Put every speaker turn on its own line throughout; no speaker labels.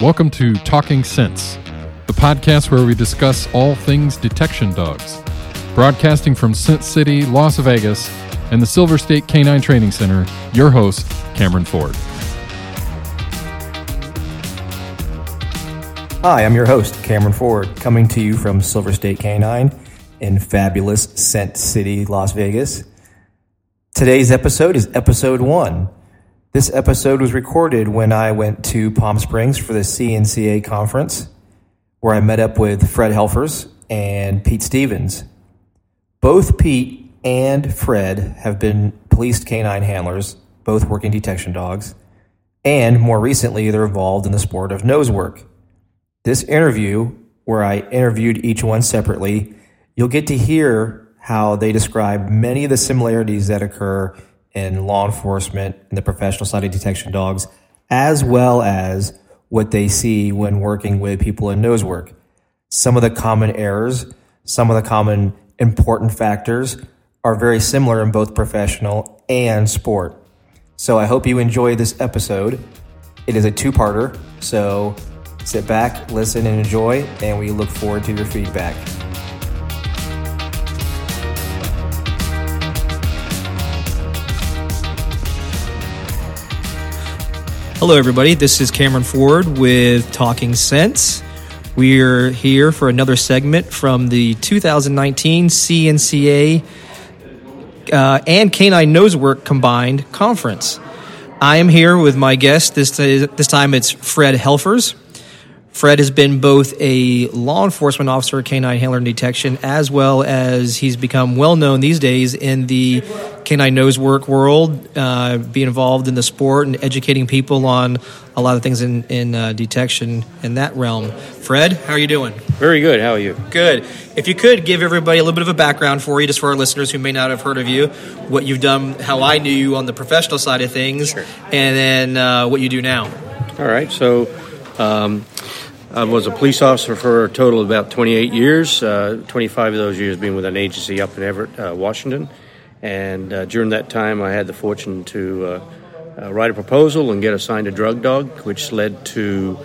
Welcome to Talking Sense, the podcast where we discuss all things detection dogs. Broadcasting from Scent City, Las Vegas, and the Silver State Canine Training Center, your host, Cameron Ford.
Hi, I'm your host, Cameron Ford, coming to you from Silver State Canine in fabulous Scent City, Las Vegas. Today's episode is episode one. This episode was recorded when I went to Palm Springs for the CNCA conference, where I met up with Fred Helfers and Pete Stevens. Both Pete and Fred have been policed canine handlers, both working detection dogs, and more recently, they're involved in the sport of nose work. This interview, where I interviewed each one separately, you'll get to hear how they describe many of the similarities that occur in law enforcement and the professional side of detection dogs, as well as what they see when working with people in nose work. Some of the common errors, some of the common important factors are very similar in both professional and sport. So I hope you enjoy this episode. It is a two parter, so sit back, listen, and enjoy, and we look forward to your feedback.
Hello, everybody. This is Cameron Ford with Talking Sense. We're here for another segment from the 2019 CNCA uh, and Canine Nosework Combined Conference. I am here with my guest. This, this time it's Fred Helfers. Fred has been both a law enforcement officer, canine handler and detection, as well as he's become well known these days in the canine nose work world, uh, being involved in the sport and educating people on a lot of things in, in uh, detection in that realm. Fred, how are you doing?
Very good. How are you?
Good. If you could give everybody a little bit of a background for you, just for our listeners who may not have heard of you, what you've done, how I knew you on the professional side of things,
Sure.
and then uh, what you do now.
All right. So, um, I was a police officer for a total of about 28 years. Uh, 25 of those years being with an agency up in Everett, uh, Washington. And uh, during that time, I had the fortune to uh, uh, write a proposal and get assigned a drug dog, which led to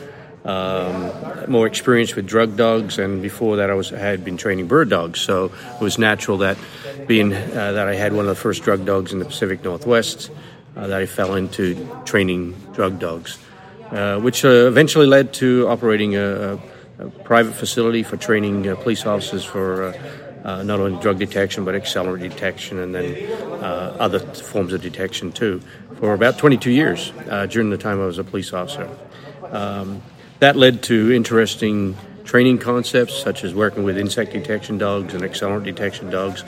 um, more experience with drug dogs. And before that, I was I had been training bird dogs, so it was natural that, being uh, that I had one of the first drug dogs in the Pacific Northwest, that I fell into training drug dogs, which uh, eventually led to operating a, a, private facility for training uh, police officers for. Uh, uh, not only drug detection but accelerant detection and then uh, other forms of detection too for about 22 years uh, during the time I was a police officer. Um, that led to interesting training concepts such as working with insect detection dogs and accelerant detection dogs.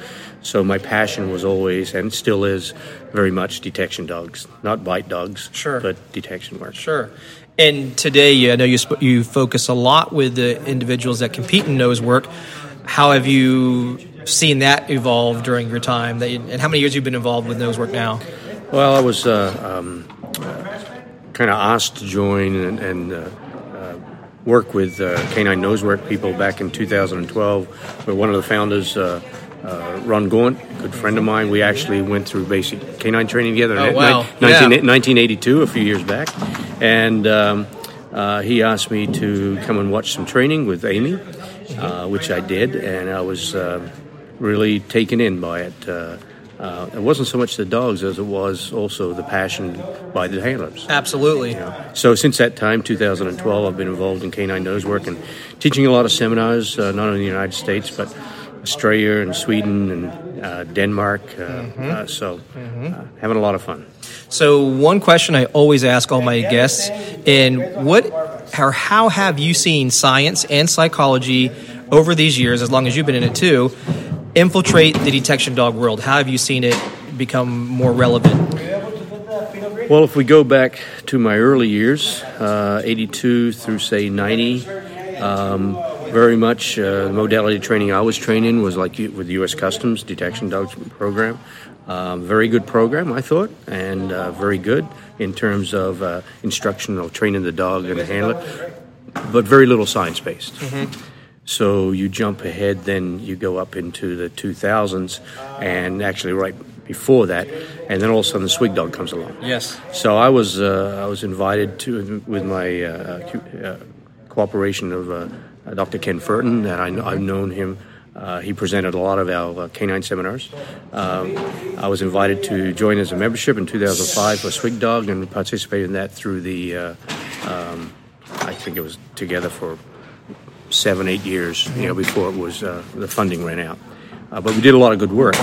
So my passion was always and still is very much detection dogs, not bite dogs,
Sure.
but detection work.
Sure. And today, I know you sp- you focus a lot with the individuals that compete in nose work. How have you seen that evolve during your time? That you, and how many years you've been involved with nose work now?
Well, I was uh, um, kind of asked to join and, and uh, uh, work with uh, Canine Nosework people back in 2012. Where one of the founders, uh, Ron Gaunt, a good friend of mine, we actually went through basic canine training together
Oh,
in
wow.
ni- 19, 1982, a few years back. And um, uh, he asked me to come and watch some training with Amy, uh, which I did, and I was uh, really taken in by it. Uh, uh, it wasn't so much the dogs as it was also the passion by the handlers.
Absolutely.
So since that time, 2012, I've been involved in canine nose work and teaching a lot of seminars, uh, not only in the United States but Australia and Sweden and uh, Denmark. Uh, uh, so uh, having a lot of fun.
So, one question I always ask all my guests, and what or how have you seen science and psychology over these years, as long as you've been in it too, infiltrate the detection dog world? How have you seen it become more relevant?
Well, if we go back to my early years, uh, 82 through say 90, um, very much uh, the modality training I was trained in was like with the U.S. Customs detection dogs program. Um, very good program, I thought, and uh, very good in terms of uh, instructional training the dog and the handler, but very little science based. So you jump ahead, then you go up into the 2000s, and actually right before that, and then all of a sudden the SWGDOG comes along.
Yes.
So I was uh, I was invited to with my uh, uh, cooperation of uh, Dr. Ken Furton that I, I've known him. Uh, he presented a lot of our uh, canine seminars. Um, I was invited to join as a membership in 2005 for SWGDOG and participated in that through the. Uh, um, I think it was together for seven, eight years, you know, before it was uh, the funding ran out. Uh, but we did a lot of good work.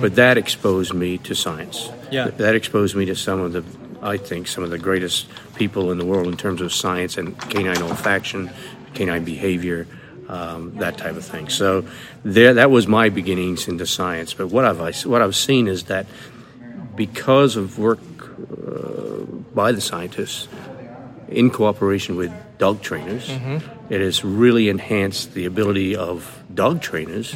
But that exposed me to science.
Yeah.
Th- that exposed me to some of the, I think, some of the greatest people in the world in terms of science and canine olfaction, canine behavior, um, that type of thing. So there, that was my beginnings into science. But what I've what I've seen is that because of work uh, by the scientists in cooperation with dog trainers, it has really enhanced the ability of dog trainers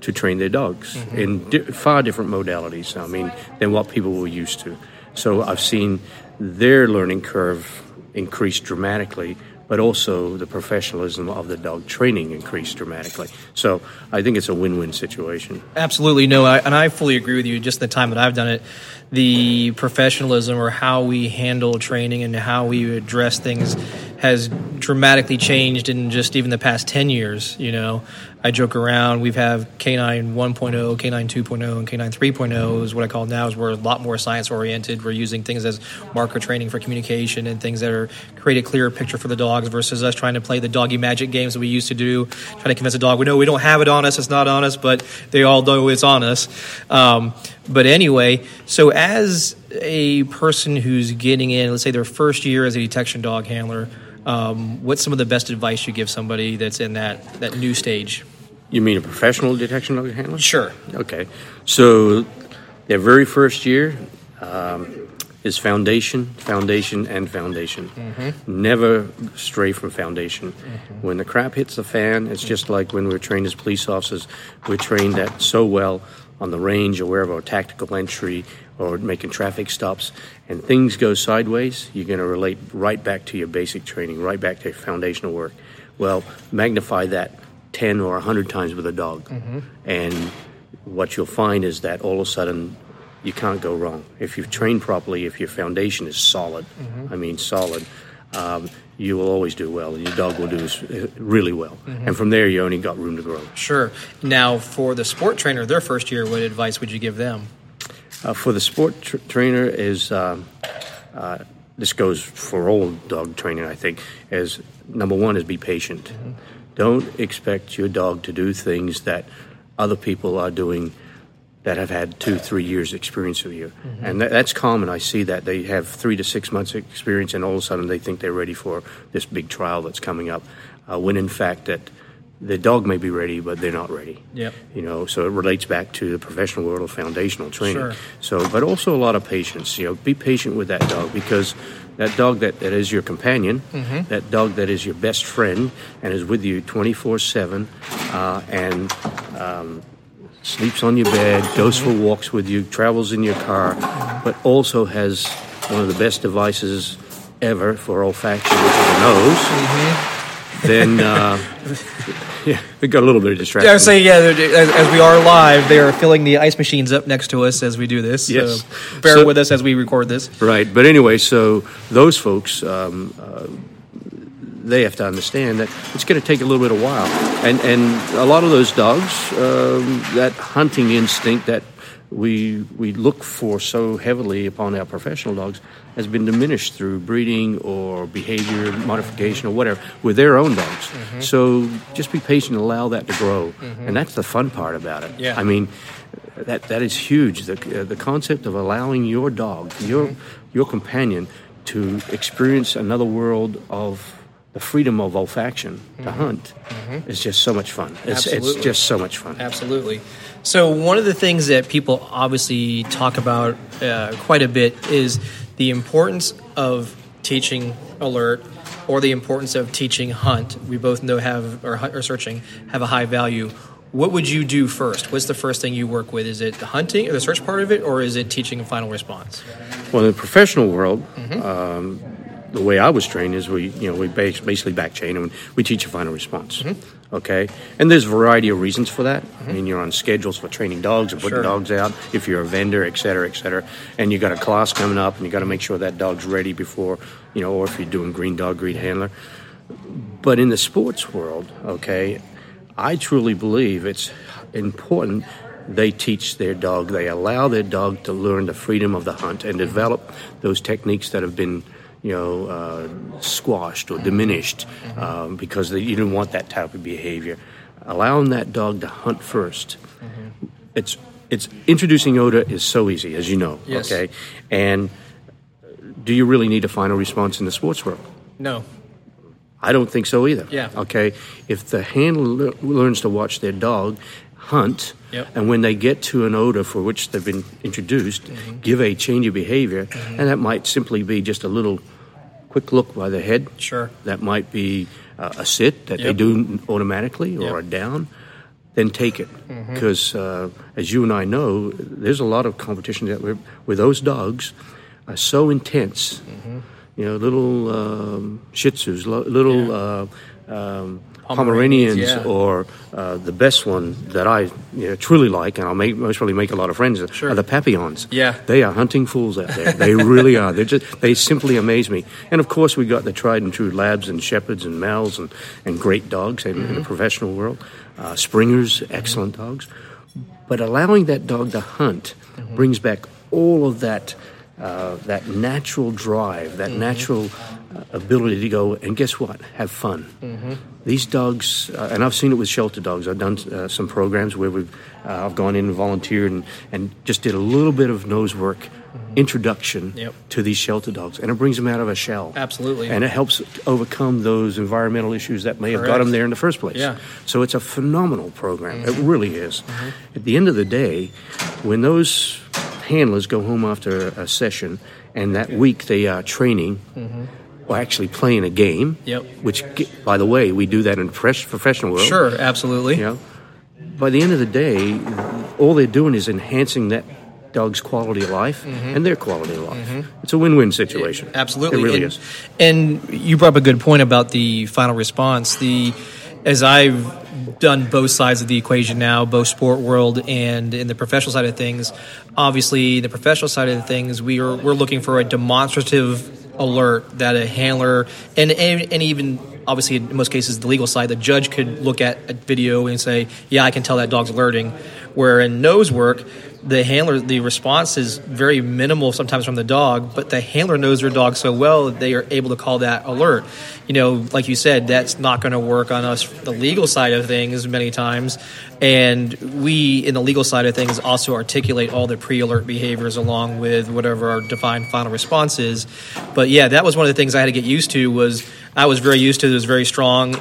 to train their dogs in di- far different modalities. I mean, than what people were used to. So I've seen their learning curve increase dramatically, but also the professionalism of the dog training increased dramatically. So I think it's a win-win situation.
Absolutely no, I, and I fully agree with you. Just the time that I've done it, the professionalism or how we handle training and how we address things has dramatically changed in just even the past ten years. You know, I joke around. We've have K9 1.0, K9 2.0, and K9 3.0 is what I call now. Is we're a lot more science oriented. We're using things as marker training for communication and things that are create a clearer picture for the dogs versus us trying to play the doggy magic games that we used to do, trying to convince a dog we know we don't have it on us, it's not on us, but they all know it's on us. Um, but anyway, so as a person who's getting in, let's say their first year as a detection dog handler, um, what's some of the best advice you give somebody that's in that, that new stage?
You mean a professional detection dog handler?
Sure.
Okay. So their very first year um, is foundation, foundation, and foundation. Never stray from foundation. When the crap hits the fan, it's just like when we're trained as police officers. We're trained that so well on the range or wherever, or tactical entry, or making traffic stops, and things go sideways, you're going to relate right back to your basic training, right back to your foundational work. Well, magnify that 10 or 100 times with a dog. And what you'll find is that all of a sudden you can't go wrong. If you've trained properly, if your foundation is solid, I mean solid, um, you will always do well, and your dog will do really well. And from there, you only got room to grow.
Sure. Now, for the sport trainer, their first year, what advice would you give them?
Uh, for the sport tr- trainer is um, uh, this goes for all dog training. I think is number one is be patient. Don't expect your dog to do things that other people are doing that have had two, three years experience with you, and that, that's common. I see that they have three to six months experience, and all of a sudden they think they're ready for this big trial that's coming up, uh, when in fact that the dog may be ready, but they're not ready.
Yep.
You know, so it relates back to the professional world of foundational training.
Sure.
So, but also a lot of patience. You know, be patient with that dog because that dog that, that is your companion, that dog that is your best friend and is with you 24 7 uh, and um, sleeps on your bed, goes for walks with you, travels in your car, but also has one of the best devices ever for olfaction, which is a nose. Then, uh, we got a little bit of distraction.
I would say, yeah, as, as we are live, they are filling the ice machines up next to us as we do this.
Yes.
So bear
So-
with us as we record this.
Right, but anyway, so those folks, um, uh, they have to understand that it's going to take a little bit of while, and and a lot of those dogs, um, that hunting instinct that we we look for so heavily upon our professional dogs has been diminished through breeding or behavior modification or whatever with their own dogs. Mm-hmm. So just be patient and allow that to grow, mm-hmm. and that's the fun part about it.
Yeah.
I mean, that that is huge. The uh, the concept of allowing your dog, mm-hmm. your your companion, to experience another world of the freedom of olfaction to hunt is just so much fun. It's, it's just so much fun.
Absolutely. So one of the things that people obviously talk about uh, quite a bit is the importance of teaching alert or the importance of teaching hunt. We both know have or, or searching have a high value. What would you do first? What's the first thing you work with? Is it the hunting or the search part of it, or is it teaching and final response?
Well, in the professional world, um, the way I was trained is we, you know, we basically back chain and we teach a final response.
Mm-hmm.
Okay, and there's a variety of reasons for that. I mean, you're on schedules for training dogs and putting
Sure.
dogs out. If you're a vendor, et cetera, et cetera, and you got a class coming up, and you got to make sure that dog's ready before, you know, or if you're doing green dog, green handler. But in the sports world, okay, I truly believe it's important they teach their dog, they allow their dog to learn the freedom of the hunt and develop those techniques that have been, you know, uh, squashed or diminished um, because they, you didn't want that type of behavior. Allowing that dog to hunt 1st it's it's introducing odor is so easy, as you know.
Yes.
Okay, and do you really need a final response in the sports world?
No.
I don't think so either.
Yeah.
Okay. If the handler learns to watch their dog hunt,
Yep.
and when they get to an odor for which they've been introduced,
Mm-hmm.
give a change of behavior, and that might simply be just a little quick look by the head.
Sure.
That might be uh, a sit that they do automatically or
Yep.
a down. Then take it
Mm-hmm.
because, uh, as you and I know, there's a lot of competition that where those dogs are so intense.
Mm-hmm.
You know, little um, Shih Tzus, little uh, um,
Pomeranians,
Pomeranians,
yeah.
or uh, the best one that I you know, truly like, and I'll make, most probably make a lot of friends,
Sure.
are the Papillons.
Yeah.
They are hunting fools out there. They really are. They just they simply amaze me. And of course, we got the tried and true labs and shepherds and mals and, and great dogs in, in the professional world. Uh, Springers, excellent dogs. But allowing that dog to hunt brings back all of that. Uh, that natural drive, that natural uh, ability to go and guess what? Have fun. These dogs, uh, and I've seen it with shelter dogs. I've done uh, some programs where we've uh, I've gone in and volunteered and, and just did a little bit of nose work, introduction
Yep.
to these shelter dogs, and it brings them out of a shell.
Absolutely.
and it helps overcome those environmental issues that may have got them there in the first place.
Yeah.
So it's a phenomenal program. It really is. At the end of the day, when those handlers go home after a session, and that week they are training. Actually playing a game,
Yep.
which, by the way, we do that in fresh, professional world.
Sure, absolutely.
You know, by the end of the day, all they're doing is enhancing that dog's quality of life mm-hmm. and their quality of life. Mm-hmm. It's a win-win situation.
Absolutely,
it really
and,
is.
And you brought up a good point about the final response. The as I've done both sides of the equation now, both sport world and in the professional side of things. Obviously, the professional side of things, we are we're looking for a demonstrative alert that a handler and and, and even obviously in most cases the legal side the judge could look at a video and say yeah i can tell that dog's alerting. Where in nose work the handler the response is very minimal sometimes from the dog but the handler knows their dog so well that they are able to call that alert. You know like you said that's not going to work on us the legal side of things many times. And we in the legal side of things also articulate all the pre-alert behaviors along with whatever our defined final response is. But yeah that was one of the things i had to get used to was i was very used to those very strong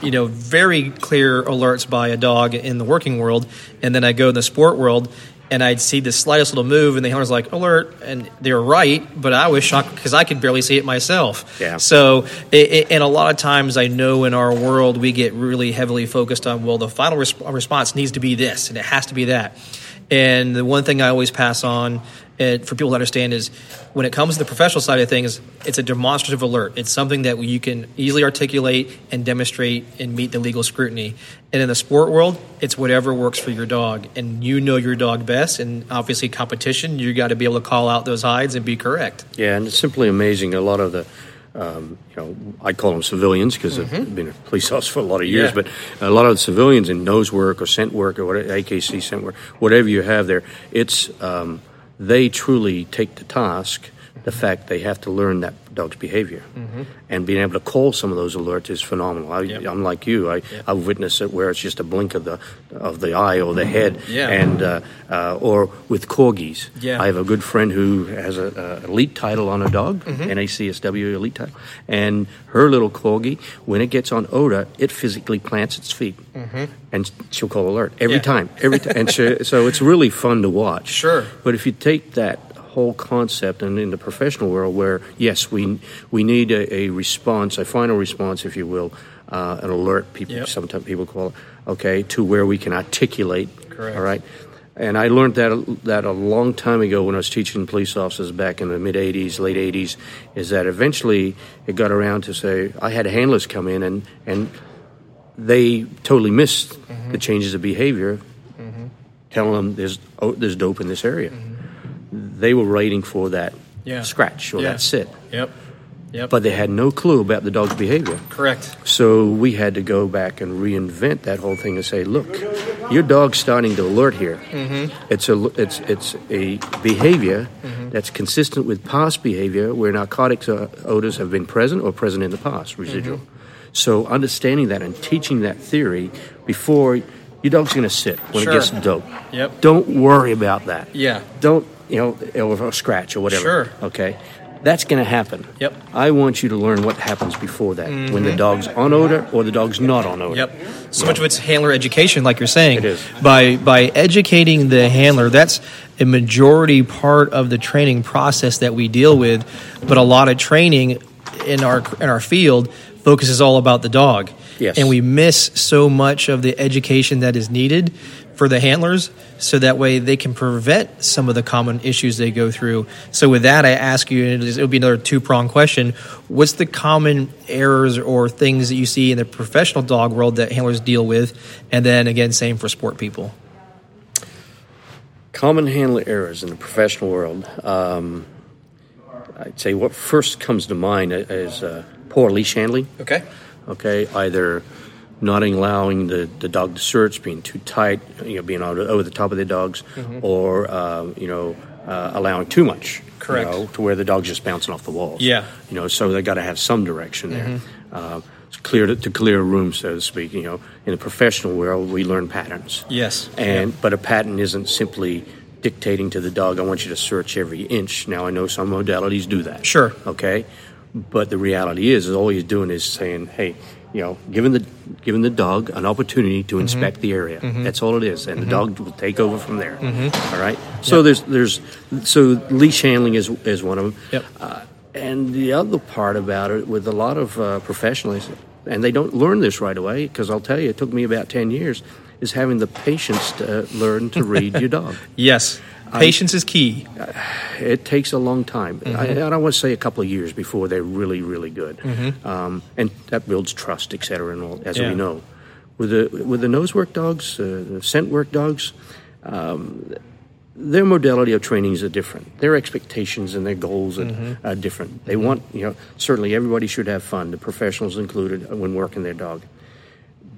you know very clear alerts by a dog in the working world. And then i go in the sport world and I'd see the slightest little move, and the handler's like, alert, and they're right, but I was shocked because I could barely see it myself.
Yeah.
So, it, it, and a lot of times I know in our world we get really heavily focused on, well, the final resp- response needs to be this, and it has to be that. And the one thing I always pass on for people to understand is when it comes to the professional side of things, it's a demonstrative alert. It's something that you can easily articulate and demonstrate and meet the legal scrutiny. And in the sport world, it's whatever works for your dog. And you know your dog best. And obviously, competition, you got to be able to call out those hides and be correct.
Yeah, and it's simply amazing. A lot of the, um, you know, I call them civilians because I've been a police officer for a lot of years.
Mm-hmm. Yeah.
But a lot of the civilians in nose work or scent work or whatever, AKC scent work, whatever you have there, it's um, they truly take the task the fact they have to learn that dog's behavior, and being able to call some of those alerts is phenomenal. I,
Mm-hmm. Yep.
I'm like you; I, I've witnessed it where it's just a blink of the of the eye or the head,
Mm-hmm. Yeah.
and uh, uh, or with corgis.
Yeah.
I have a good friend who has a, a elite title on a dog,
Mm-hmm.
NACSW elite title, and her little corgi, when it gets on odor, it physically plants its feet, and she'll call alert every
Mm-hmm. Yeah.
time, every time, and she, so it's really fun to watch.
Sure.
but if you take that whole concept and in the professional world where yes we we need a, a response a final response if you will uh, an alert people
Yep.
sometimes people call it okay to where we can articulate
Correct.
all right and I learned that that a long time ago when I was teaching police officers back in the mid '80s, late '80s. Is that eventually it got around to say I had handlers come in and and they totally missed
Mm-hmm.
the changes of behavior, telling them there's oh, there's dope in this area. They were waiting for that
Mm-hmm. Yeah.
scratch or
Yeah.
that sit,
Yep. Yep.
but they had no clue about the dog's behavior.
correct.
So we had to go back and reinvent that whole thing and say, look, your dog's starting to alert here. Mm-hmm. It's a it's it's a behavior that's consistent with past behavior where narcotics uh, odors have been present or present in the past, residual. So understanding that and teaching that theory before your dog's going to sit when
Sure.
it gets dope.
Yep.
Don't worry about that.
Yeah.
Don't you know or a scratch or whatever.
Sure.
Okay. That's going to happen.
Yep.
I want you to learn what happens before that, when the mm-hmm. dog's on odor or the dog's not on odor.
Yep. So much of it's handler education, like you're saying.
It is.
By by educating the handler, that's a majority part of the training process that we deal with. But a lot of training in our in our field focuses all about the dog.
Yes.
And we miss so much of the education that is needed for the handlers so that way they can prevent some of the common issues they go through. So with that I ask you and it'll be another two-pronged question, what's the common errors or things that you see in the professional dog world that handlers deal with and then again same for sport people?
Common handler errors in the professional world. Um, I'd say what first comes to mind is uh, poor leash handling.
Okay.
Okay, either not allowing the, the dog to search, being too tight, you know, being over, over the top of the dogs, or um, you know, uh, allowing too much. you
Correct.
know, to where the dog's just bouncing off the walls.
Yeah.
You know, so they got to have some direction there. Uh, it's clear to, to clear a room, so to speak. You know, in the professional world, we learn patterns.
Yes.
And but a pattern isn't simply dictating to the dog, I want you to search every inch. Now I know some modalities do that.
Sure.
Okay. But the reality is, is all he's doing is saying, hey, you know, giving the giving the dog an opportunity to mm-hmm. inspect the area. Mm-hmm. That's all it is, and the mm-hmm. dog will take over from there. All right. So there's there's so leash handling is is one of them.
Yep.
Uh, and the other part about it, with a lot of uh, professionals, and they don't learn this right away, because I'll tell you, it took me about ten years, is having the patience to uh, learn to read your dog.
Yes. Patience is key.
It takes a long time. I, I don't want to say a couple of years before they're really, really good, um, and that builds trust, et cetera, and all, as
Yeah.
we know. With the with the nose work dogs, uh, the scent work dogs, um, their modality of trainings are different. Their expectations and their goals are, are different. They want, you know, certainly everybody should have fun, the professionals included, when working their dog.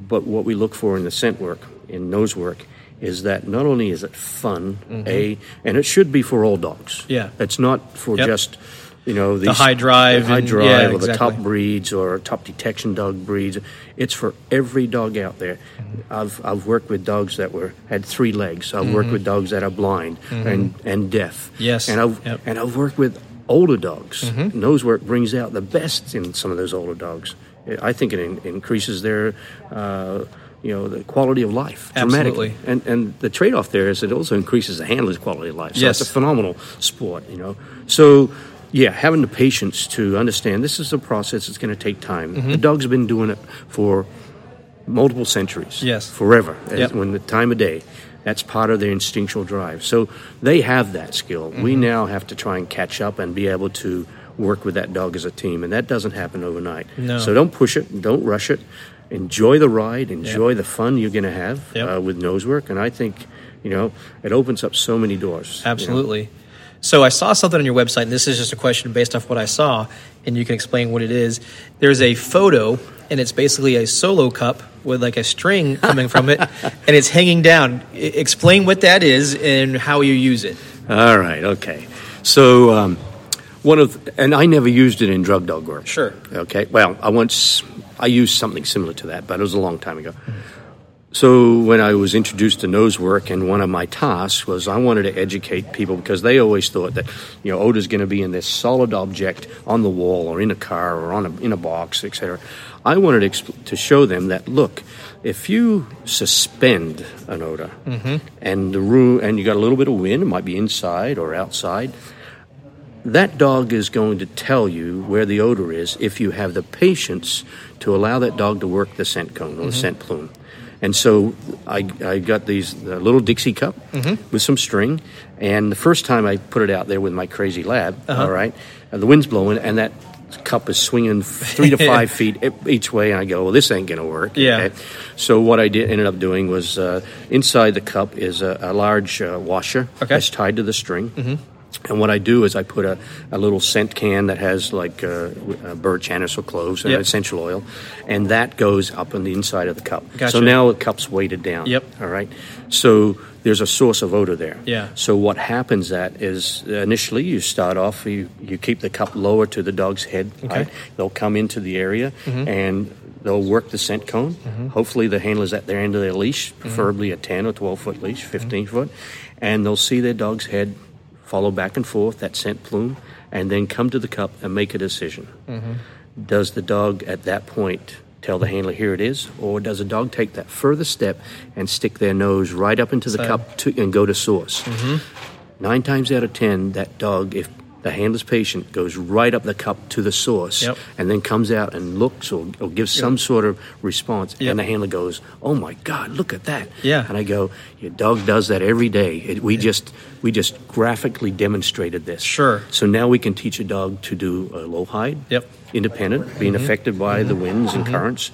But what we look for in the scent work, in nose work, is that not only is it fun, a, and it should be for all dogs.
Mm-hmm. Yeah.
it's not for
Yep.
just you know these
high drive
high
and-
drive,
yeah,
or the top breeds or top detection dog breeds. It's for every dog out there.
Mm-hmm.
I've I've worked with dogs that were had three legs. I've worked with dogs that are blind and and deaf.
Mm-hmm. Yes.
and I've
Yep. Mm-hmm.
and I've worked with older dogs. Nose work brings out the best in some of those older dogs. I think it in, increases their. Uh, you know the quality of life dramatically,
Absolutely.
and and the trade off there is it also increases the handler's quality of life. So
Yes.
it's a phenomenal sport, you know. So, yeah, having the patience to understand this is a process. It's going to take time.
Mm-hmm.
The dog's been doing it for multiple centuries.
Yes.
forever. as-
Yep.
When the time of day, that's part of their instinctual drive. So they have that skill. We
Mm-hmm.
now have to try and catch up and be able to work with that dog as a team, and that doesn't happen overnight.
No.
So don't push it. Don't rush it. Enjoy the ride. Enjoy the fun you're going to have
Yep.
uh, with nose work, and I think. You know, it opens up so many doors. you know.
Absolutely. So I saw something on your website, and this is just a question based off what I saw, and you can explain what it is. There's a photo, and it's basically a solo cup with like a string coming from it, and it's hanging down. I- explain what that is and how you use it.
All right, okay. So, um, one of, and I never used it in drug dog work.
Sure.
Okay, well, I once, I used something similar to that, but it was a long time ago. So, when I was introduced to nose work, and one of my tasks was I wanted to educate people because they always thought that, you know, odor is going to be in this solid object on the wall or in a car or on a, in a box, etc. I wanted to, expl- to show them that, look, if you suspend an odor mm-hmm. and the room, and you got a little bit of wind, it might be inside or outside, that dog is going to tell you where the odor is if you have the patience to allow that dog to work the scent cone or the scent plume. And so I, I got these uh, little Dixie cup with some string. And the first time I put it out there with my crazy lab, all right, and the wind's blowing, and that cup is swinging three to five feet each way. And I go, well, this ain't going to work.
Yeah.
So what I did ended up doing was uh, inside the cup is a, a large uh, washer
Okay.
that's tied to the string. And what I do is I put a, a little scent can that has like uh, uh, birch anise or cloves and
Yep.
essential oil, and that goes up on the inside of the cup.
Gotcha.
So now the cup's weighted down.
Yep.
All right. So there's a source of odor there.
Yeah.
So what happens that is uh, initially you start off you, you keep the cup lower to the dog's head.
Okay.
Right? They'll come into the area and they'll work the scent cone. Hopefully the handler's at their end of their leash, preferably a 10 or 12 foot leash, 15 foot, and they'll see their dog's head follow back and forth that scent plume, and then come to the cup and make a decision. Does the dog at that point tell the handler here it is, or does a dog take that further step and stick their nose right up into the cup to, and go to source? Mm-hmm. Nine times out of ten, that dog, if the handler's patient, goes right up the cup to the source
Yep.
and then comes out and looks or, or gives some sort of response,
Yep.
and the handler goes, "Oh my God, look at that!"
Yeah.
and I go, "Your dog does that every day. It, we just we just graphically demonstrated this.
Sure.
So now we can teach a dog to do a low hide,
Yep. Mm-hmm.
independent, being affected by the winds and currents,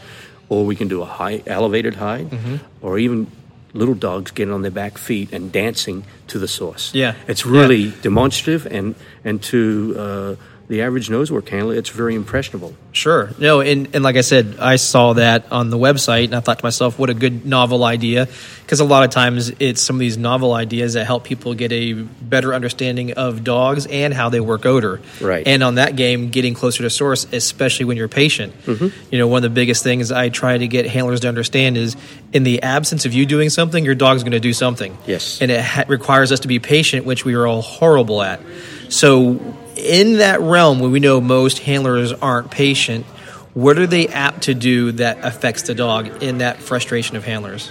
or we can do a high elevated hide,
Mm-hmm.
or even little dogs getting on their back feet and dancing to the source.
Yeah.
it's really demonstrative, and and to uh, the average nosework handler, it's very impressionable.
Sure. No, and, and like I said, I saw that on the website and I thought to myself, what a good novel idea. Because a lot of times it's some of these novel ideas that help people get a better understanding of dogs and how they work odor.
Right.
And on that game, getting closer to source, especially when you're patient.
Mm-hmm.
You know, one of the biggest things I try to get handlers to understand is in the absence of you doing something, your dog's going to do something.
Yes.
And it ha- requires us to be patient, which we are all horrible at. So, in that realm where we know most handlers aren't patient, what are they apt to do that affects the dog in that frustration of handlers?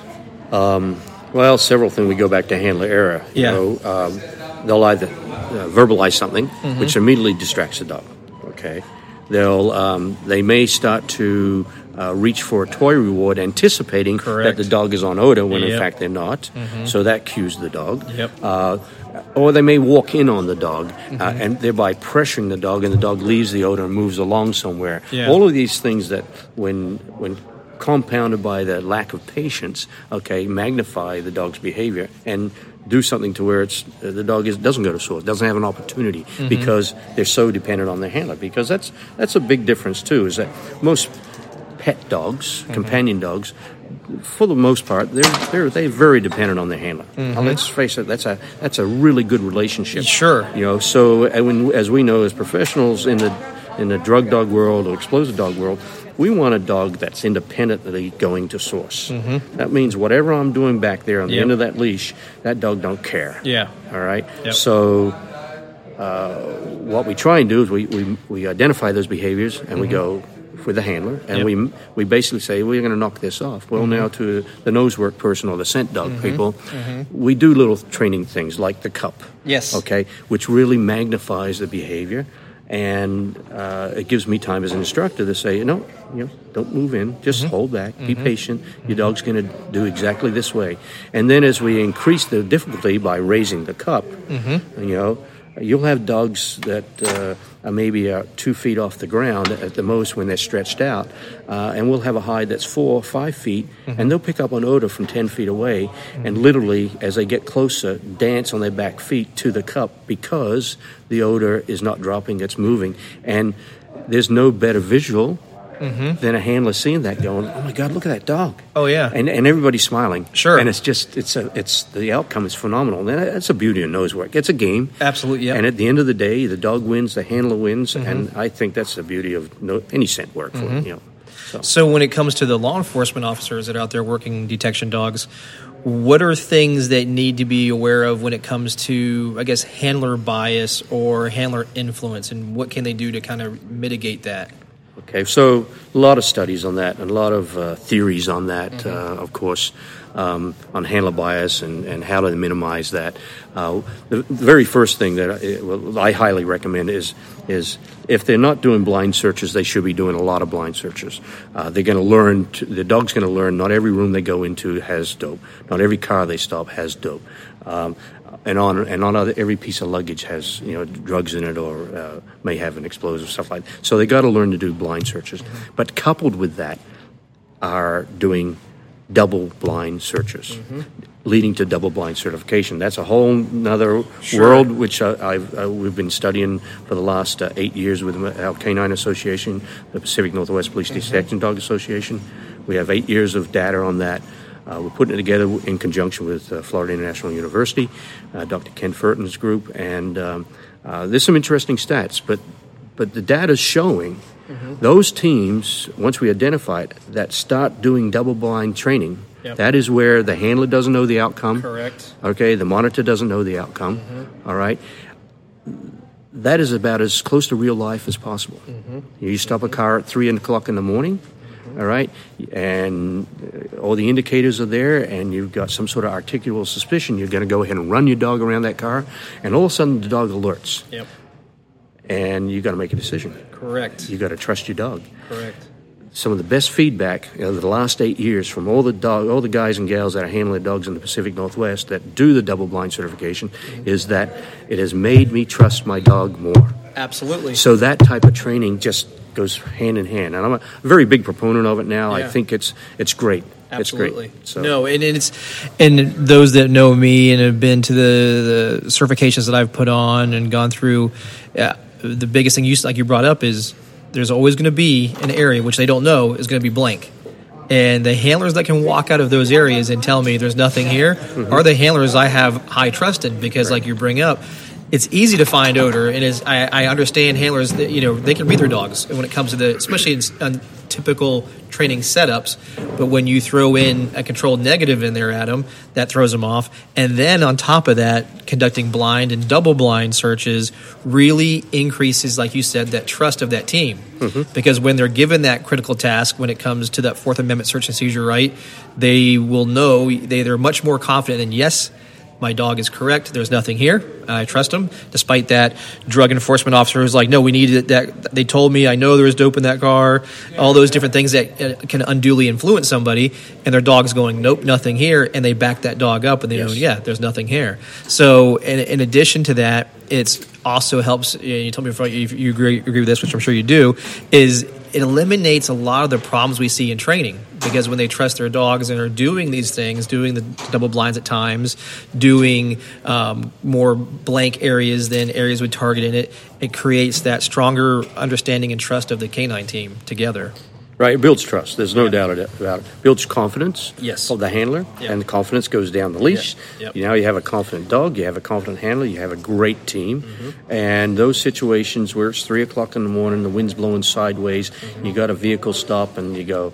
Well, several things. We go back to handler error. You
Yeah.
know, um, they'll either uh, verbalize something,
Mm-hmm.
which immediately distracts the dog. Okay. They'll um, they may start to uh, reach for a toy reward, anticipating
Correct.
that the dog is on odor when in
Yep. Mm-hmm.
fact they're not. So that cues the dog.
Yep.
Uh, or they may walk in on the dog
Mm-hmm.
uh, and thereby pressuring the dog, and the dog leaves the odor and moves along somewhere.
Yeah.
All of these things that, when when compounded by the lack of patience, okay, magnify the dog's behavior and do something to where it's uh, the dog is, doesn't go to source, doesn't have an opportunity because they're so dependent on their handler. Because that's that's a big difference too. Is that most pet dogs, companion dogs, for the most part, they're they're they're very dependent on their handler. Mm-hmm. Now, let's face it, that's a that's a really good relationship.
Sure.
you know. So, uh, when, as we know, as professionals in the in the drug dog world or explosive dog world, we want a dog that's independently going to source. Mm-hmm. That means whatever I'm doing back there on the
Yep.
end of that leash, that dog don't care.
Yeah.
All right.
Yep.
So, uh, what we try and do is we, we, we identify those behaviors and we mm-hmm. go with the handler and
Yep.
we we basically say we're going to knock this off. Well, now to the nose work person or the scent dog mm-hmm. people, mm-hmm. we do little training things like the cup.
Yes.
Okay, which really magnifies the behavior. And uh, it gives me time as an instructor to say, no, you know, don't move in, just mm-hmm. hold back, be patient. Your dog's going to do exactly this way. And then as we increase the difficulty by raising the cup, you know, you'll have dogs that uh, are maybe uh, two feet off the ground at the most when they're stretched out, uh, and we'll have a hide that's four or five feet, and they'll pick up an odor from 10 feet away, and literally, as they get closer, dance on their back feet to the cup because the odor is not dropping, it's moving. And there's no better visual than a handler seeing that going, oh my God, look at that dog.
Oh, yeah.
And, and everybody's smiling.
Sure.
And it's just, it's a, it's, the outcome is phenomenal. And that's the beauty of nose work. It's a game.
Absolutely, yeah.
And at the end of the day, the dog wins, the handler wins,
Mm-hmm.
and I think that's the beauty of no, any scent work. For you know, so.
So, when it comes to the law enforcement officers that are out there working detection dogs, what are things that need to be aware of when it comes to, I guess, handler bias or handler influence, and what can they do to kind of mitigate that?
Okay, so a lot of studies on that and a lot of uh, theories on that, uh, of course, um, on handler bias and, and how to minimize that. Uh, the, the very first thing that I, well, I highly recommend is is if they're not doing blind searches, they should be doing a lot of blind searches. Uh, they're going to learn. The dog's going to learn. Not every room they go into has dope. Not every car they stop has dope. Um, and on and on other, every piece of luggage has you know drugs in it or uh, may have an explosive stuff like that. So they got to learn to do blind searches. But coupled with that are doing double blind searches, leading to double blind certification. That's a whole nother world which uh, I've, uh, we've been studying for the last uh, eight years with our Canine Association, the Pacific Northwest Police Detection Dog Association. We have eight years of data on that. Uh, we're putting it together in conjunction with uh, Florida International University, uh, Dr. Ken Furton's group, and um, uh, there's some interesting stats. But but the data's showing those teams, once we identify it, that start doing double blind training.
Yep.
That is where the handler doesn't know the outcome.
Correct.
Okay, the monitor doesn't know the outcome. all right. That is about as close to real life as possible. You stop a car at three o'clock in the morning, all right, and uh, all the indicators are there, and you've got some sort of articulable suspicion. You're going to go ahead and run your dog around that car, and all of a sudden the dog alerts,
Yep.
and you got to make a decision.
Correct.
You got to trust your dog.
Correct.
Some of the best feedback of the last eight years from all the dog, all the guys and gals that are handling dogs in the Pacific Northwest that do the double blind certification is that it has made me trust my dog more.
Absolutely.
So that type of training just goes hand in hand, and I'm a very big proponent of it now. I think it's it's great.
Absolutely.
It's great. So
No, and it's and those that know me and have been to the, the certifications that I've put on and gone through, uh, the biggest thing you like you brought up is there's always going to be an area which they don't know is going to be blank. And the handlers that can walk out of those areas and tell me there's nothing here are the handlers I have high trust in because, like you bring up, it's easy to find odor, and is I, I understand handlers that you know they can read their dogs when it comes to the especially in on typical training setups. But when you throw in a controlled negative in there at them, that throws them off. And then on top of that, conducting blind and double blind searches really increases, like you said, that trust of that team. Mm-hmm. Because when they're given that critical task, when it comes to that Fourth Amendment search and seizure right, they will know they, they're much more confident in yes my dog is correct. There's nothing here. I trust him. Despite that, drug enforcement officer was like, "No, we needed that." They told me I know there was dope in that car. All those different things that uh, can unduly influence somebody, and their dog's going, "Nope, nothing here," and they back that dog up, and they know,
Yes.
"Yeah, there's nothing here." So, in, in addition to that, it's also helps. You, you told me before you, you agree, agree with this, which I'm sure you do. Is it eliminates a lot of the problems we see in training because when they trust their dogs and are doing these things, doing the double blinds at times, doing um, more blank areas than areas with target in it, it creates that stronger understanding and trust of the canine team together.
Right, it builds trust. There's no doubt about it. Builds confidence
Yes.
of the handler,
Yeah.
and the confidence goes down the leash.
Yeah. Yep.
You now you have a confident dog, you have a confident handler, you have a great team,
Mm-hmm.
and those situations where it's three o'clock in the morning, the wind's blowing sideways,
Mm-hmm.
you got a vehicle stop, and you go.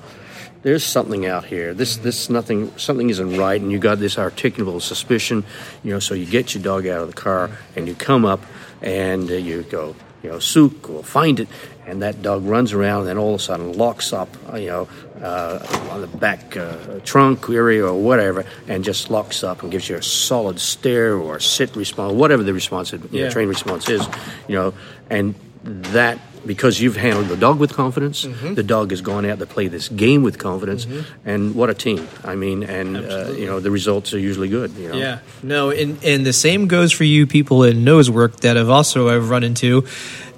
There's something out here. This, this, nothing, something isn't right, and you got this articulable suspicion, you know. So you get your dog out of the car, and you come up, and uh, you go, you know, Sook, we'll find it. And that dog runs around and then all of a sudden locks up, you know, uh, on the back uh, trunk area or whatever, and just locks up and gives you a solid stare or sit response, whatever the response, you know,
Yeah.
train response is, you know, and that because you've handled the dog with confidence,
Mm-hmm.
the dog has gone out to play this game with confidence, and what a team! I mean, and uh, you know the results are usually good. You know?
Yeah, no, and and the same goes for you people in nose work that have also I've run into.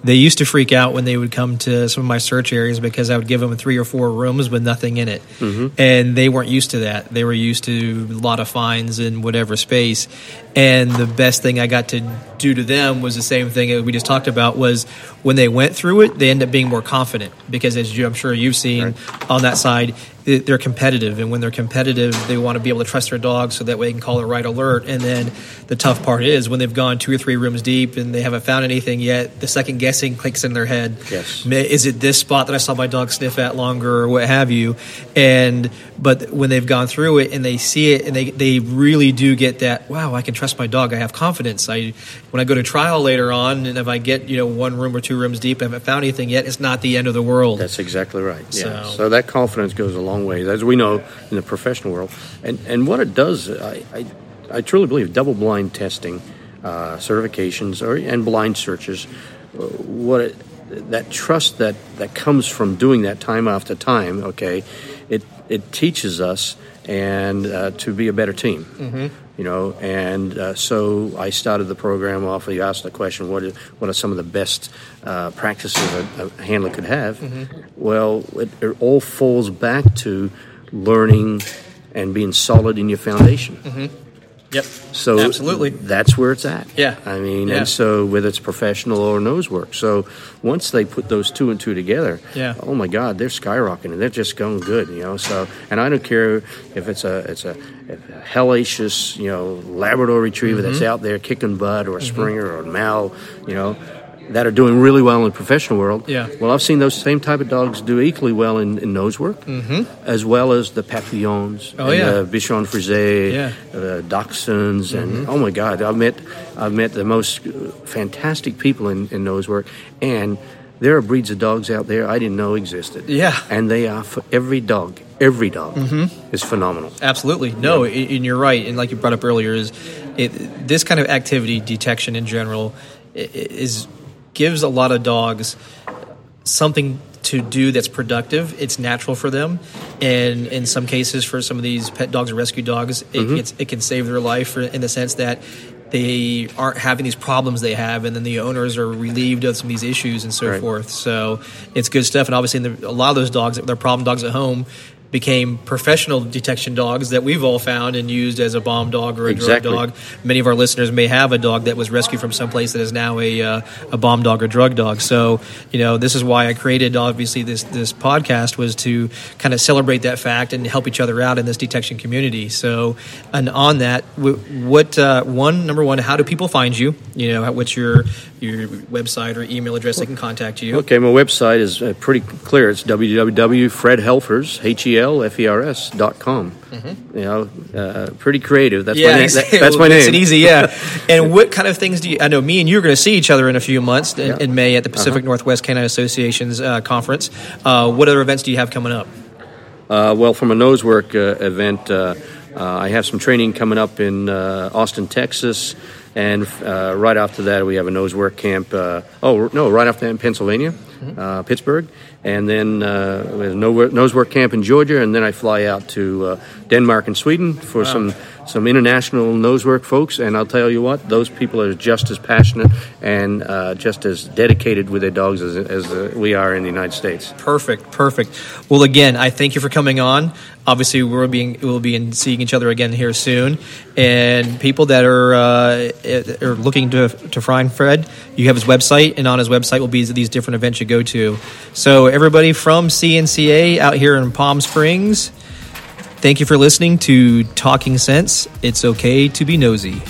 They used to freak out when they would come to some of my search areas because I would give them three or four rooms with nothing in it, mm-hmm. and they weren't used to that. They were used to a lot of fines in whatever space, and the best thing I got to do to them was the same thing that we just talked about was when they went through it, they end up being more confident because as you, I'm sure you've seen on that side, they're competitive, and when they're competitive, they want to be able to trust their dog so that way they can call the right alert. And then the tough part is when they've gone two or three rooms deep and they haven't found anything yet, the second guessing clicks in their head.
Yes.
Is it this spot that I saw my dog sniff at longer or what have you? And but when they've gone through it and they see it and they, they really do get that, wow, I can trust my dog. I have confidence. I when I go to trial later on and if I get, you know, one room or two rooms deep and haven't found anything yet, it's not the end of the world.
That's exactly right. Yeah.
So-
So, that confidence goes a long way, as we know in the professional world. And and what it does, I I, I truly believe double blind testing, uh, certifications, or and blind searches, uh, what it, that trust that that comes from doing that time after time. Okay, it it teaches us and uh, to be a better team. Mm-hmm. You know, and uh, so I started the program off. You asked the question, "What is, what are some of the best uh, practices a, a handler could have?" Well, it, it all falls back to learning and being solid in your foundation.
Yep.
So
Absolutely.
that's where it's at.
Yeah.
I mean,
Yeah.
and so whether it's professional or nose work. So once they put those two and two together,
Yeah.
oh my God, they're skyrocketing. They're just going good, you know. So, and I don't care if it's a it's a, a hellacious, you know, Labrador Retriever that's
Mm-hmm.
out there kicking butt, or a Springer or a Mal, you know. That are doing really well in the professional world.
Yeah.
Well, I've seen those same type of dogs do equally well in, in nose work, mm-hmm. as well as the Papillons,
Mm-hmm. Oh,
and
yeah.
the Bichon Frise,
Yeah.
the dachshunds, and mm-hmm. oh my God, I've met I've met the most uh, fantastic people in, in nose work, and there are breeds of dogs out there I didn't know existed.
Yeah.
and they are for every dog. Every dog mm-hmm. is phenomenal.
Absolutely. No, i and you're right. And like you brought up earlier, is it, this kind of activity detection in general is gives a lot of dogs something to do that's productive. It's natural for them, and in some cases, for some of these pet dogs or rescue dogs, it, mm-hmm. it's, it can save their life in the sense that they aren't having these problems they have, and then the owners are relieved of some of these issues and so
Right.
forth. So it's good stuff. And obviously, in the, a lot of those dogs, their problem dogs at home. Became professional detection dogs that we've all found and used as a bomb dog or a
Exactly.
drug dog. Many of our listeners may have a dog that was rescued from someplace that is now a uh, a bomb dog or drug dog. So you know this is why I created obviously this this podcast was to kind of celebrate that fact and help each other out in this detection community. So and on that, what uh, one number one, how do people find you? You know, what's your your website or email address they can contact you?
Okay, my website is uh, pretty clear. It's www.fredhelfers, H-E-L-F-E-R-S dot com. You know, uh, pretty creative. That's my name. That- that's my
Makes
name.
it easy, yeah. and what kind of things do you? I know me and you are going to see each other in a few months in,
Yeah. Uh-huh.
in May at the Pacific Northwest Canine Association's uh, conference. Uh, what other events do you have coming up?
Uh, well, from a nose work uh, event, uh, uh, I have some training coming up in uh, Austin, Texas, and uh, right after that, we have a nose work camp. Uh, oh, no, right after that in Pennsylvania, uh, Pittsburgh, and then uh, we have a no- nose work camp in Georgia, and then I fly out to uh, Denmark and Sweden for some some international nose work folks. And I'll tell you what, those people are just as passionate and uh, just as dedicated with their dogs as, as uh, we are in the United States.
Perfect, perfect. Well, again, I thank you for coming on. Obviously, we'll be we'll be in seeing each other again here soon. And people that are uh, are looking to to find Fred, you have his website, and on his website will be these different events you go to. So, everybody from CNCA out here in Palm Springs, thank you for listening to Talking Sense. It's okay to be nosy.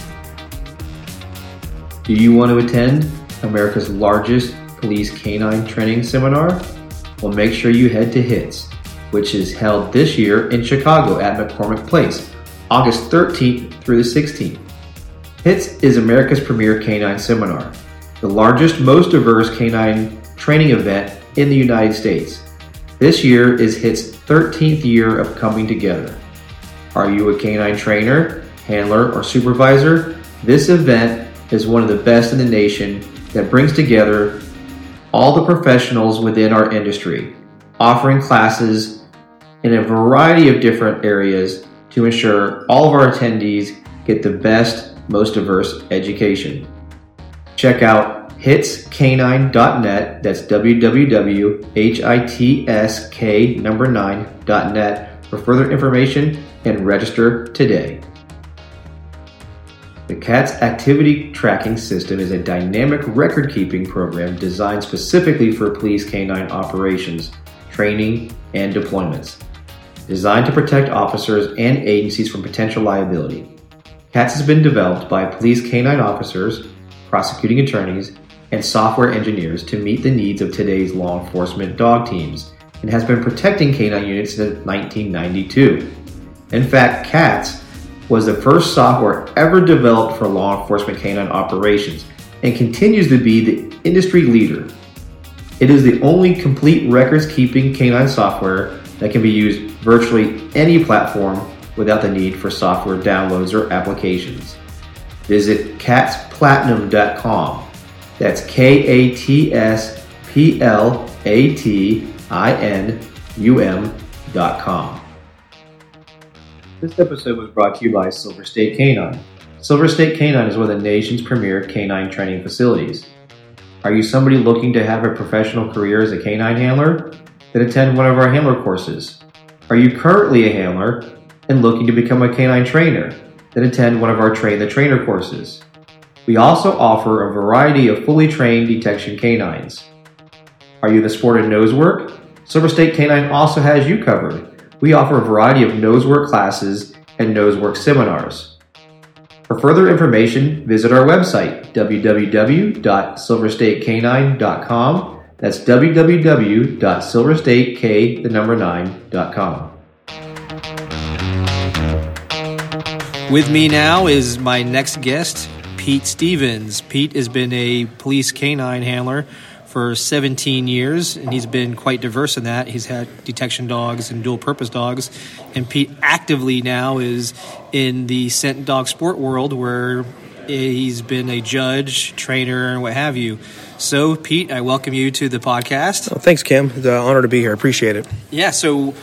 Do you want to attend America's largest police canine training seminar? Well, make sure you head to HITS, which is held this year in Chicago at McCormick Place, August 13th through the 16th. HITS is America's premier canine seminar, the largest, most diverse canine training event in the United States. This year is HIT's 13th year of coming together. Are you a canine trainer, handler, or supervisor? This event is one of the best in the nation that brings together all the professionals within our industry, offering classes in a variety of different areas to ensure all of our attendees get the best, most diverse education. Check out hitscanine.net, that's www.hitsk number 9.net for further information and register today. The CATS activity tracking system is a dynamic record keeping program designed specifically for police canine operations, training, and deployments. designed to protect officers and agencies from potential liability. CATS has been developed by police canine officers, prosecuting attorneys, and software engineers to meet the needs of today's law enforcement dog teams and has been protecting canine units since 1992. In fact, CATS was the first software ever developed for law enforcement canine operations and continues to be the industry leader. It is the only complete records keeping canine software that can be used virtually any platform without the need for software downloads or applications. Visit catsplatinum.com. That's K A T S P L A T I N U M dot com. This episode was brought to you by Silver State Canine. Silver State Canine is one of the nation's premier canine training facilities. Are you somebody looking to have a professional career as a canine handler? Then attend one of our handler courses. Are you currently a handler and looking to become a canine trainer? Then attend one of our Train the Trainer courses. We also offer a variety of fully trained detection canines. Are you the sport of nose work? Silver State Canine also has you covered. We offer a variety of nose work classes and nose work seminars. For further information, visit our website www.silverstatecanine.com. That's www.silverstatek the number 9.com.
With me now is my next guest, Pete Stevens. Pete has been a police canine handler for 17 years, and he's been quite diverse in that. He's had detection dogs and dual purpose dogs, and Pete actively now is in the scent dog sport world where he's been a judge, trainer, and what have you. So, Pete, I welcome you to the podcast.
Oh, thanks, Kim. It's an honor to be here. Appreciate it.
Yeah, so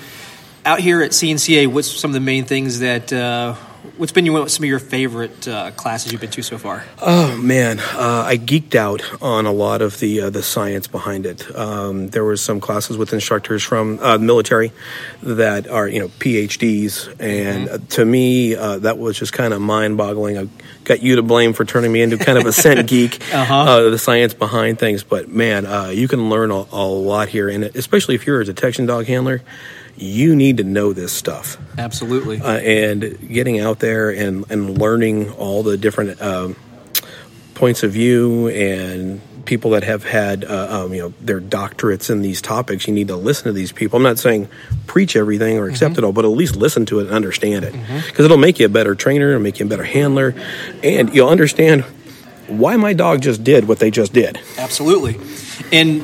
out here at CNCA, what's some of the main things that uh, What's been your, some of your favorite uh, classes you've been to so far?
Oh man, uh, I geeked out on a lot of the uh, the science behind it. Um, there was some classes with instructors from uh, military that are you know PhDs, and mm-hmm. to me uh, that was just kind of mind boggling. I got you to blame for turning me into kind of a scent geek, uh-huh. Uh, the science behind things. But man, you can learn a, a lot here, and especially if you're a detection dog handler you need to know this stuff.
Absolutely.
Uh, and getting out there and, and learning all the different um, points of view and people that have had uh, um, you know their doctorates in these topics you need to listen to these people i'm not saying preach everything or accept mm-hmm. it all but at least listen to it and understand it because mm-hmm. it'll make you a better trainer it'll make you a better handler and you'll understand why my dog just did what they just did
absolutely and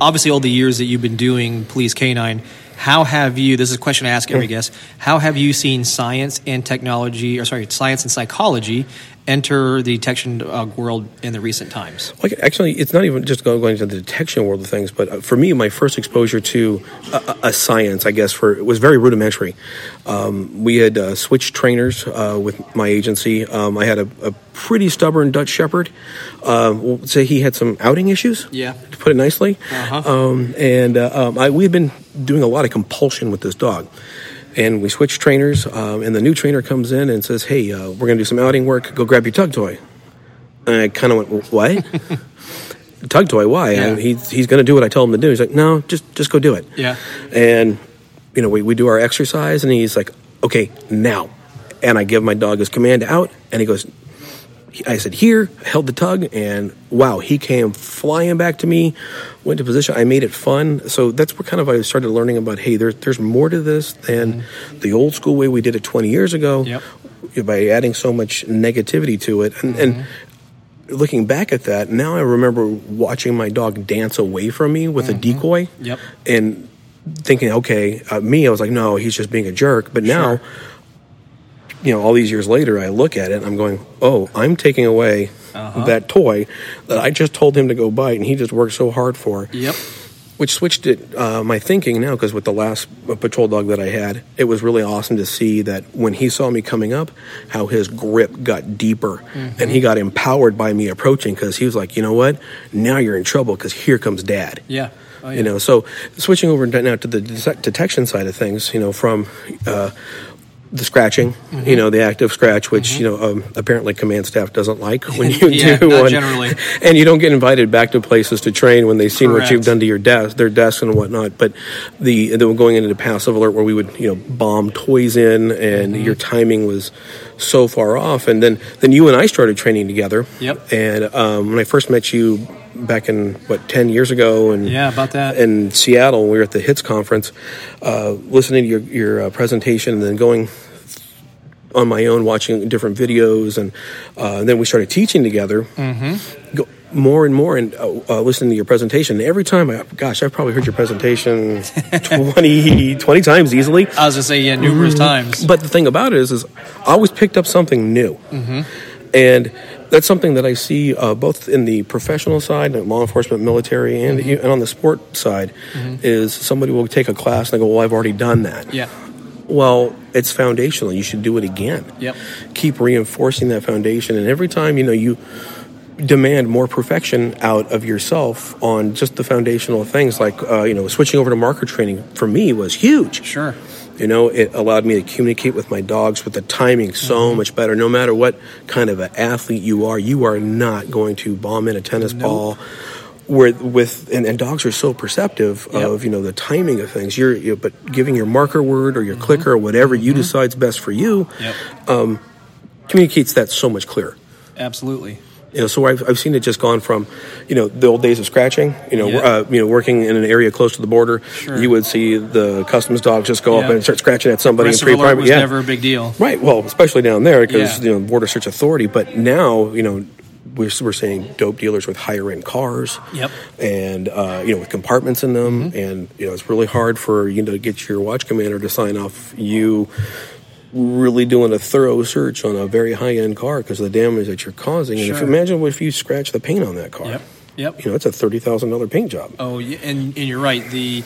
obviously all the years that you've been doing police canine how have you, this is a question I ask every guest, how have you seen science and technology, or sorry, science and psychology enter the detection uh, world in the recent times?
Like, actually, it's not even just going, going to the detection world of things, but uh, for me, my first exposure to a, a science, I guess, for was very rudimentary. Um, we had uh, switched trainers uh, with my agency. Um, I had a, a, pretty stubborn Dutch Shepherd. Uh, we'll say he had some outing issues.
Yeah,
to put it nicely. Uh-huh. Um, and uh, um, I, we had been doing a lot of compulsion with this dog. And we switch trainers, um, and the new trainer comes in and says, Hey, uh, we're going to do some outing work. Go grab your tug toy. And I kind of went, What? tug toy? Why? Yeah. he's he's going to do what I told him to do. He's like, No, just just go do it.
Yeah.
And, you know, we, we do our exercise, and he's like, Okay, now. And I give my dog his command out, and he goes, I said, here, held the tug, and wow, he came flying back to me, went to position. I made it fun. So that's where kind of I started learning about, hey, there, there's more to this than mm-hmm. the old school way we did it 20 years ago
yep.
by adding so much negativity to it. And, mm-hmm. and, looking back at that, now I remember watching my dog dance away from me with mm-hmm. a decoy.
Yep.
And thinking, okay, uh, me, I was like, no, he's just being a jerk. But now, sure you know, all these years later, I look at it and I'm going, oh, I'm taking away uh-huh. that toy that I just told him to go bite, and he just worked so hard for.
Yep.
Which switched it, uh, my thinking now, because with the last patrol dog that I had, it was really awesome to see that when he saw me coming up, how his grip got deeper, mm-hmm. and he got empowered by me approaching because he was like, you know what, now you're in trouble because here comes dad.
Yeah. Oh, yeah.
You know, so switching over now to the detection side of things, you know, from uh, the scratching,
Mm-hmm.
you know, the active scratch, which you know um, apparently command staff doesn't like when you
Yeah,
do one.
generally.
and you don't get invited back to places to train when they've seen what you've done to your desk, their desks and whatnot. But the they were going into passive alert where we would you know bomb toys in, and
Mm-hmm.
your timing was so far off. And then then you and I started training together.
Yep.
And um, when I first met you back in what ten years ago, and
Yeah, about that.
in Seattle, we were at the HITS conference, uh, listening to your your uh, presentation, and then going on my own, watching different videos, and, uh, then we started teaching together. Mm-hmm. Go, more and more, and uh, uh, listening to your presentation. Every time, I, gosh, I've probably heard your presentation 20, 20 times easily.
I was gonna say yeah, numerous times.
But the thing about it is, is I always picked up something new,
Mm-hmm.
and that's something that I see uh, both in the professional side, like law enforcement, military, and,
Mm-hmm.
and on the sport side, is somebody will take a class and they go, "Well, I've already done that."
Yeah.
Well, it's foundational. You should do it again.
Yep.
Keep reinforcing that foundation, and every time you know you demand more perfection out of yourself on just the foundational things, like uh, you know, switching over to marker training for me was huge.
Sure.
You know, it allowed me to communicate with my dogs with the timing so mm-hmm. much better. No matter what kind of an athlete you are, you are not going to bomb in a tennis ball. Where with and, and dogs are so perceptive
Yep.
of you know the timing of things. You're you but giving your marker word or your mm-hmm. clicker or whatever you mm-hmm. decide's best for you
Yep.
Um, communicates that so much clearer.
Absolutely.
You know, so I've, I've seen it just gone from, you know, the old days of scratching. You know,
Yeah.
uh, you know, working in an area close to the border,
Sure.
you would see the customs dog just go up and start scratching at somebody
Aggressive
in
alert
pre-primary.
was
Yeah,
never a big deal.
right. Well, especially down there because
Yeah.
you know border search authority. But now, you know, we're, we're seeing dope dealers with higher end cars.
Yep.
And uh, you know, with compartments in them,
Mm-hmm.
and you know, it's really hard for you know to get your watch commander to sign off you really doing a thorough search on a very high end car because of the damage that you're causing. And if
Sure.
you imagine what if you scratch the paint on that car,
Yep. Yep.
you know, it's a thirty thousand dollar paint job.
Oh, and, and you're right. The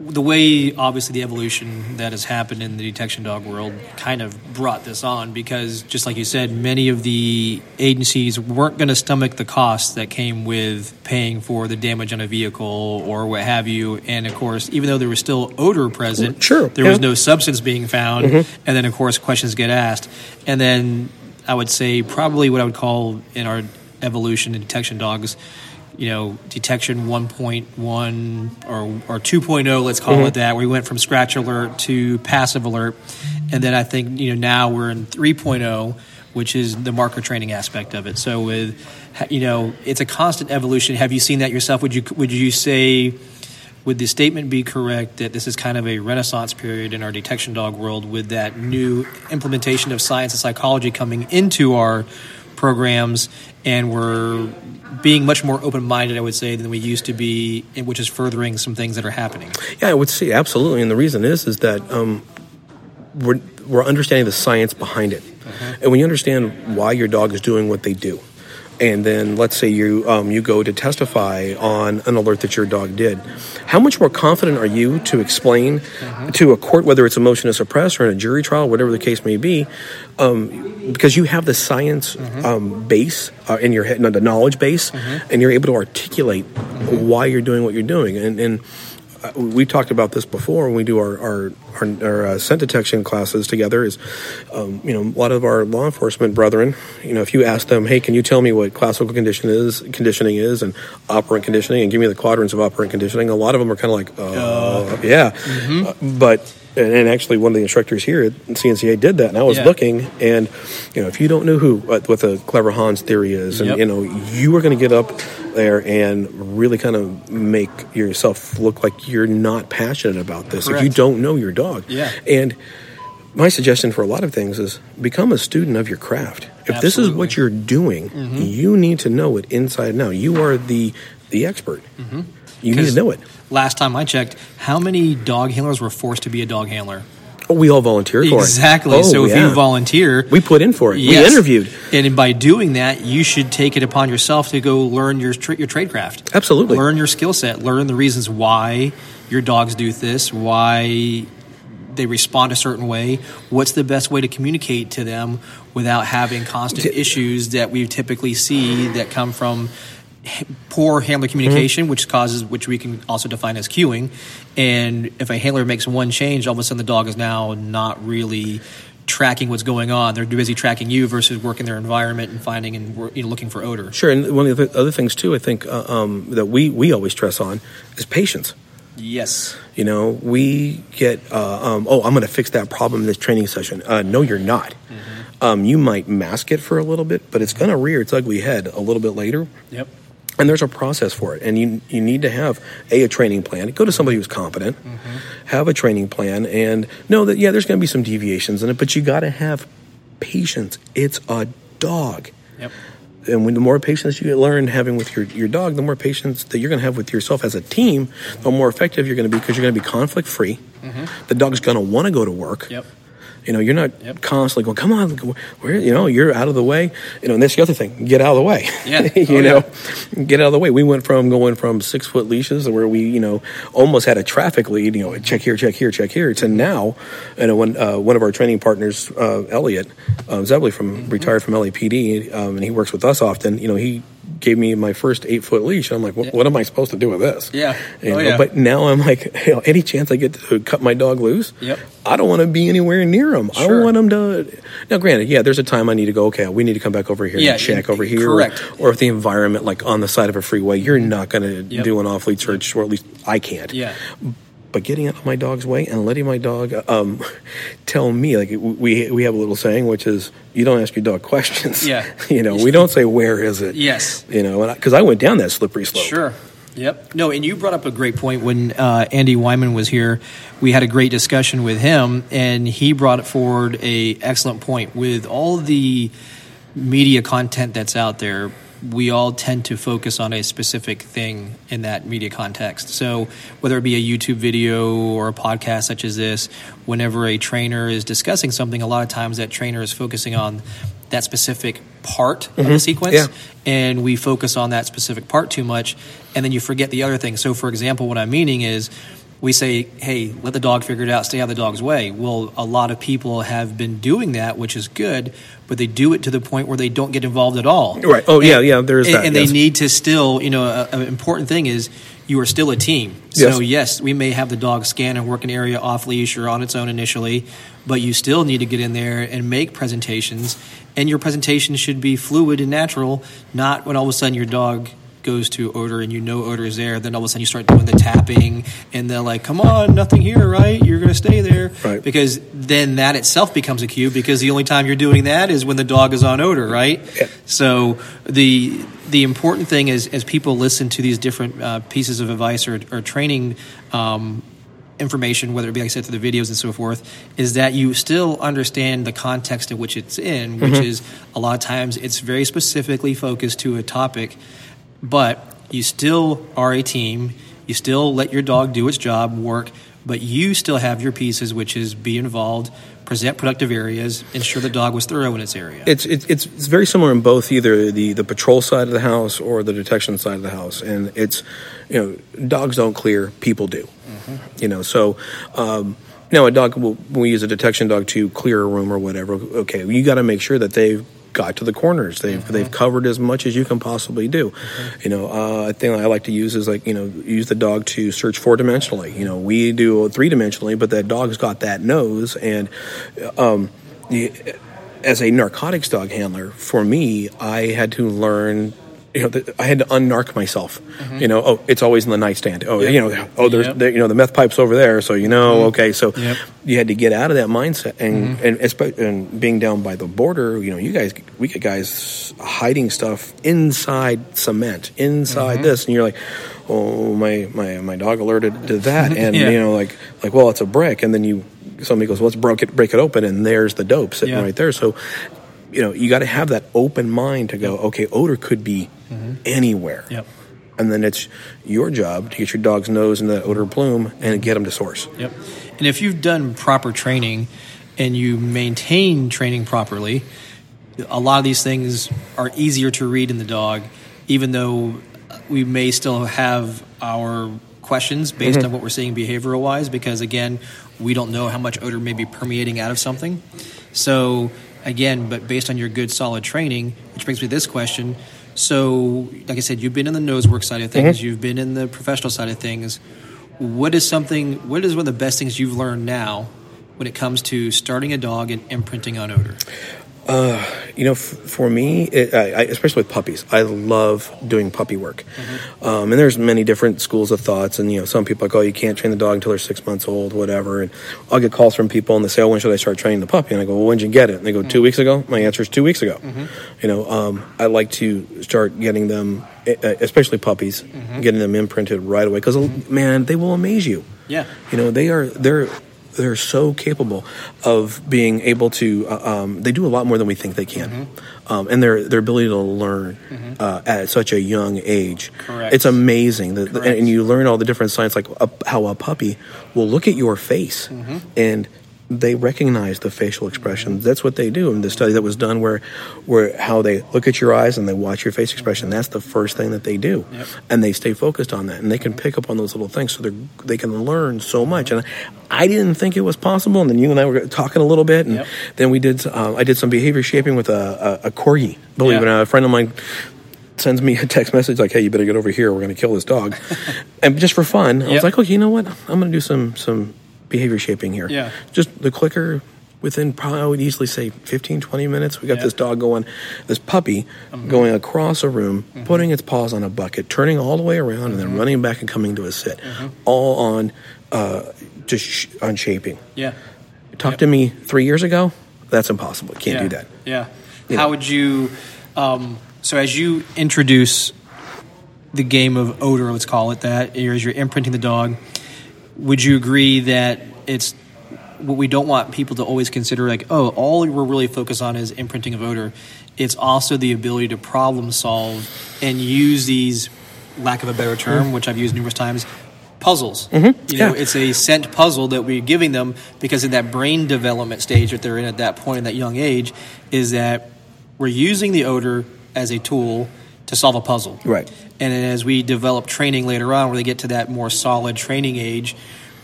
the way obviously the evolution that has happened in the detection dog world kind of brought this on because just like you said, many of the agencies weren't going to stomach the costs that came with paying for the damage on a vehicle or what have you. And of course, even though there was still odor present,
Sure,
there was no substance being found. Mm-hmm. And then of course questions get asked. And then I would say probably what I would call in our evolution in detection dogs you know, detection 1.1 or, or 2.0, let's call it mm-hmm. that. We went from scratch alert to passive alert. And then I think, you know, now we're in 3.0, which is the marker training aspect of it. So with, you know, it's a constant evolution. Have you seen that yourself? Would you, would you say, would the statement be correct that this is kind of a renaissance period in our detection dog world with that new implementation of science and psychology coming into our programs and we're being much more open-minded i would say than we used to be which is furthering some things that are happening.
Yeah, I would say absolutely, and the reason is is that um, we're we're understanding the science behind it, and when you understand why your dog is doing what they do, and then let's say you um, you go to testify on an alert that your dog did, how much more confident are you to explain to a court whether it's a motion to suppress or in a jury trial, whatever the case may be, um, because you have the science um, base uh, in your head, no, the knowledge base, and you're able to articulate why you're doing what you're doing, and and we talked about this before when we do our our, our, our uh, scent detection classes together. Is um, you know a lot of our law enforcement brethren, you know, if you ask them, hey, can you tell me what classical condition is, conditioning is, and operant conditioning, and give me the quadrants of operant conditioning, a lot of them are kind of like, uh, yeah, Uh, but. And, and actually, one of the instructors here at CNCA did that, and I was
Yeah.
looking, and you know, if you don't know who what, what the clever Hans theory is, and
Yep.
you know, you are going to get up there and really kind of make yourself look like you're not passionate about this if you don't know your dog.
Yeah.
And my suggestion for a lot of things is become a student of your craft. If this is what you're doing, you need to know it inside and out. You are the the expert. You need to know it.
Last time i checked how many dog handlers were forced to be a dog handler
Oh, we all volunteer for it.
exactly
Oh,
so if
yeah.
you volunteer
we put in for it.
Yes.
We interviewed.
and by doing that you should take it upon yourself to go learn your tra- your trade craft
Absolutely.
learn your skill set learn the reasons why your dogs do this why they respond a certain way what's the best way to communicate to them without having constant issues that we typically see that come from poor handler communication, which causes, which we can also define as cueing. And if a handler makes one change, all of a sudden the dog is now not really tracking what's going on. They're busy tracking you versus working their environment and finding and you know, looking for odor.
Sure, and one of the other things too, I think uh, um, that we we always stress on is patience.
Yes.
You know, we get, uh, um, oh, I'm going to fix that problem in this training session. Uh, no, you're not. Um, you might mask it for a little bit, but it's going to rear its ugly head a little bit later.
Yep.
And there's a process for it, and you you need to have a a training plan. Go to somebody who's competent, mm-hmm. have a training plan, and know that yeah, there's going to be some deviations in it, but you got to have patience. It's a dog
Yep.
and when the more patience you learn having with your, your dog, the more patience that you're going to have with yourself as a team, the more effective you're going to be because you're going to be conflict free. Mm-hmm. The dog's going to want to go to work.
Yep.
You know, you're not
Yep.
constantly going, come on, where, you know, you're out of the way. You know, and that's the other thing, get out of the way.
Yeah.
you
Oh,
know, get out of the way. We went from going from six foot leashes where we, you know, almost had a traffic lead, you know, check here, check here, check here, to now, you know, when uh, one of our training partners, uh, Elliot uh, Zebley from
Mm-hmm.
retired from LAPD, um, and he works with us often, you know, he gave me my first eight foot leash. I'm like, what, what am I supposed to do with this?
Yeah.
You
Oh,
know,
yeah.
But now I'm like, you know, any chance I get to cut my dog loose,
Yep.
I don't want to be anywhere near him. I don't want him to. Now, granted, yeah, there's a time I need to go. Okay, we need to come back over here
Yeah,
and check
in-
over here,
correct.
Or, or if the environment, like on the side of a freeway, you're not going to
Yep.
do an off lead search, or at least I can't.
Yeah.
But getting out of my dog's way and letting my dog um, tell me, like we we have a little saying, which is, "You don't ask your dog questions."
Yeah.
you know, we don't say, "Where is it?"
Yes.
You know, because I, went down that slippery slope.
Sure. Yep. No, and you brought up a great point when uh, Andy Wyman was here. We had a great discussion with him, and he brought forward a excellent point with all the media content that's out there. We all tend to focus on a specific thing in that media context. So, whether it be a YouTube video or a podcast such as this, whenever a trainer is discussing something, a lot of times that trainer is focusing on that specific part of the mm-hmm. sequence
Yeah.
and we focus on that specific part too much and then you forget the other things so for example what i'm meaning is we say hey let the dog figure it out stay out of the dog's way well a lot of people have been doing that which is good but they do it to the point where they don't get involved at all
Right. Oh, yeah, yeah, there is
and,
that,
and
yes.
they need to still you know an important thing is you are still a team so
Yes.
yes we may have the dog scan and work an area off leash or on its own initially but you still need to get in there and make presentations and your presentation should be fluid and natural not when all of a sudden your dog goes to odor and you know odor is there then all of a sudden you start doing the tapping and they're like come on nothing here right you're going to stay there
Right.
because then that itself becomes a cue because the only time you're doing that is when the dog is on odor right
Yeah.
so the the important thing is as people listen to these different uh, pieces of advice or, or training um, information, whether it be like I said through the videos and so forth, is that you still understand the context in which it's in, which is a lot of times it's very specifically focused to a topic, but you still are a team. You still let your dog do its job, work, but you still have your pieces, which is be involved, present productive areas, ensure the dog was thorough in its area.
It's, it's it's very similar in both either the the patrol side of the house or the detection side of the house, and it's you know dogs don't clear, people do. You know, so um, now a dog will when we use a detection dog to clear a room or whatever. Okay, you got to make sure that they've got to the corners. They've they've covered as much as you can possibly do. You know, uh, a thing I like to use is like you know use the dog to search four dimensionally. You know, we do three dimensionally, but that dog's got that nose and. Um, the, as a narcotics dog handler, for me, I had to learn. You know, th- I had to unnarc myself. Mm-hmm. You know, oh, it's always in the nightstand. Oh, you know, oh, there's,
Yep.
there, you know, the meth pipe's over there, so you know, mm-hmm. okay, so
Yep.
you had to get out of that mindset, and mm-hmm. and, espe- and being down by the border, you know, you guys, we get guys hiding stuff inside cement, inside this, and you're like, oh, my my my dog alerted to that, and
Yeah.
you know, like like, well, it's a brick, and then you somebody goes, well, let's break it break it open, and there's the dope sitting right there, so. You know, you got to have that open mind to go. Okay, odor could be mm-hmm. anywhere
Yep.
and then it's your job to get your dog's nose in that odor plume and get them to source.
Yep. And if you've done proper training and you maintain training properly, a lot of these things are easier to read in the dog, even though we may still have our questions based mm-hmm. on what we're seeing behavioral wise, because again, we don't know how much odor may be permeating out of something. So, again, but based on your good solid training, which brings me to this question So, like I said, you've been in the nose work side of things. Mm-hmm. You've been in the professional side of things. What is something? What is one of the best things you've learned now when it comes to starting a dog and imprinting on odor?
Uh, you know, f- for me, it, I, I, especially with puppies, I love doing puppy work. Mm-hmm. Um, and there's many different schools of thoughts. And, you know, some people are like, oh, you can't train the dog until they're six months old, whatever. And I'll get calls from people and they say, oh, when should I start training the puppy? And I go, well, when did you get it? And they go, mm-hmm. two weeks ago. My answer is two weeks ago. Mm-hmm. You know, um, I like to start getting them, especially puppies, getting them imprinted right away. Because, oh, man, they will amaze you.
Yeah.
You know, they are they're they're so capable of being able to. Uh, um, they do a lot more than we think they can,
Mm-hmm.
um, and their their ability to learn uh, at such a young age.
Correct.
It's amazing, that, and you learn all the different signs, like a, how a puppy will look at your face
Mm-hmm.
and. They recognize the facial expression. That's what they do. In the study that was done, where, where how they look at your eyes and they watch your face expression. That's the first thing that they do,
Yep.
and they stay focused on that, and they can pick up on those little things. So they they can learn so much. And I didn't think it was possible. And then you and I were talking a little bit, and
Yep.
then we did. Uh, I did some behavior shaping with a, a, a corgi. Believe it or not, a friend of mine sends me a text message like, "Hey, you better get over here. We're going to kill this dog," and just for fun, I
Yep.
was like, "Okay, you know what? I'm going to do some some behavior shaping here.
Yeah.
just the clicker." Within probably, I would easily say 15, 20 minutes, we got
Yeah.
this dog going, this puppy going across a room, putting its paws on a bucket, turning all the way around, and then running back and coming to a sit, all on uh, just sh- on shaping.
Yeah.
Talk to me three years ago. That's impossible. Can't
yeah.
do that.
Yeah.
You
How
know.
would you? Um, so as you introduce the game of odor, let's call it that, as you're imprinting the dog, would you agree that it's what we don't want people to always consider like, oh, all we're really focused on is imprinting of odor. It's also the ability to problem solve and use these, lack of a better term, mm-hmm. which I've used numerous times, puzzles. Mm-hmm. You know,
yeah.
it's a scent puzzle that we're giving them because in that brain development stage that they're in at that point in that young age, is that we're using the odor as a tool to solve a puzzle.
Right.
And then as we develop training later on, where they get to that more solid training age,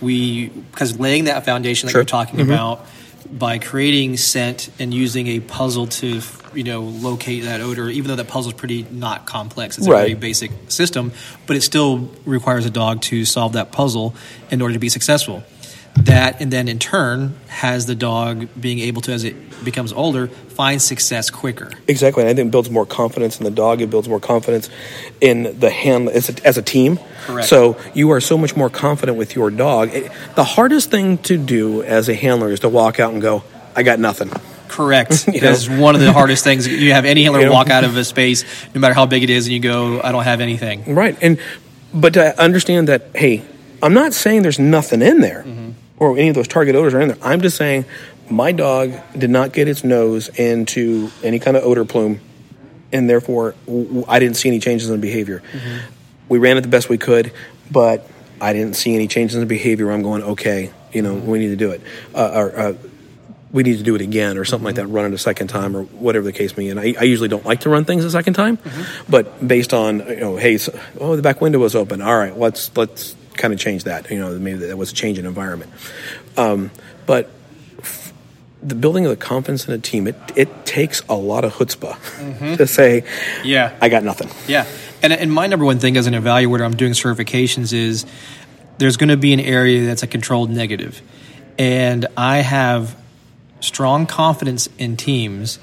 we because laying that foundation that
Sure.
you're talking mm-hmm. about by creating scent and using a puzzle to you know locate that odor, even though that puzzle is pretty not complex, it's a
Right.
very basic system, but it still requires a dog to solve that puzzle in order to be successful. That and then in turn has the dog being able to, as it becomes older, find success quicker.
Exactly. And I think it builds more confidence in the dog. It builds more confidence in the hand as a, as a team.
Correct.
So you are so much more confident with your dog. It- the hardest thing to do as a handler is to walk out and go, I got nothing.
Correct.
You?
That's one of the hardest things. You have any handler
You know?
walk out of a space, no matter how big it is, and you go, "I don't have anything."
Right. And but to understand that, hey, I'm not saying there's nothing in there mm-hmm. Or any of those target odors are in there. I'm just saying my dog did not get its nose into any kind of odor plume, and therefore I didn't see any changes in behavior. We ran it the best we could, but I didn't see any changes in behavior. I'm going, okay, you know, we need to do it. Uh, or, uh, we need to do it again or something like that, run it a second time or whatever the case may be. And I, I usually don't like to run things a second time, but based on, you know, hey, so, oh, the back window was open. All right, let's, let's kind of change that. You know, maybe that was a change in environment. Um, but f- the building of the confidence in a team, it, it takes a lot of chutzpah to say,
Yeah.
I got nothing.
Yeah, and and my number one thing as an evaluator, I'm doing certifications is there's going to be an area that's a controlled negative, and I have strong confidence in teams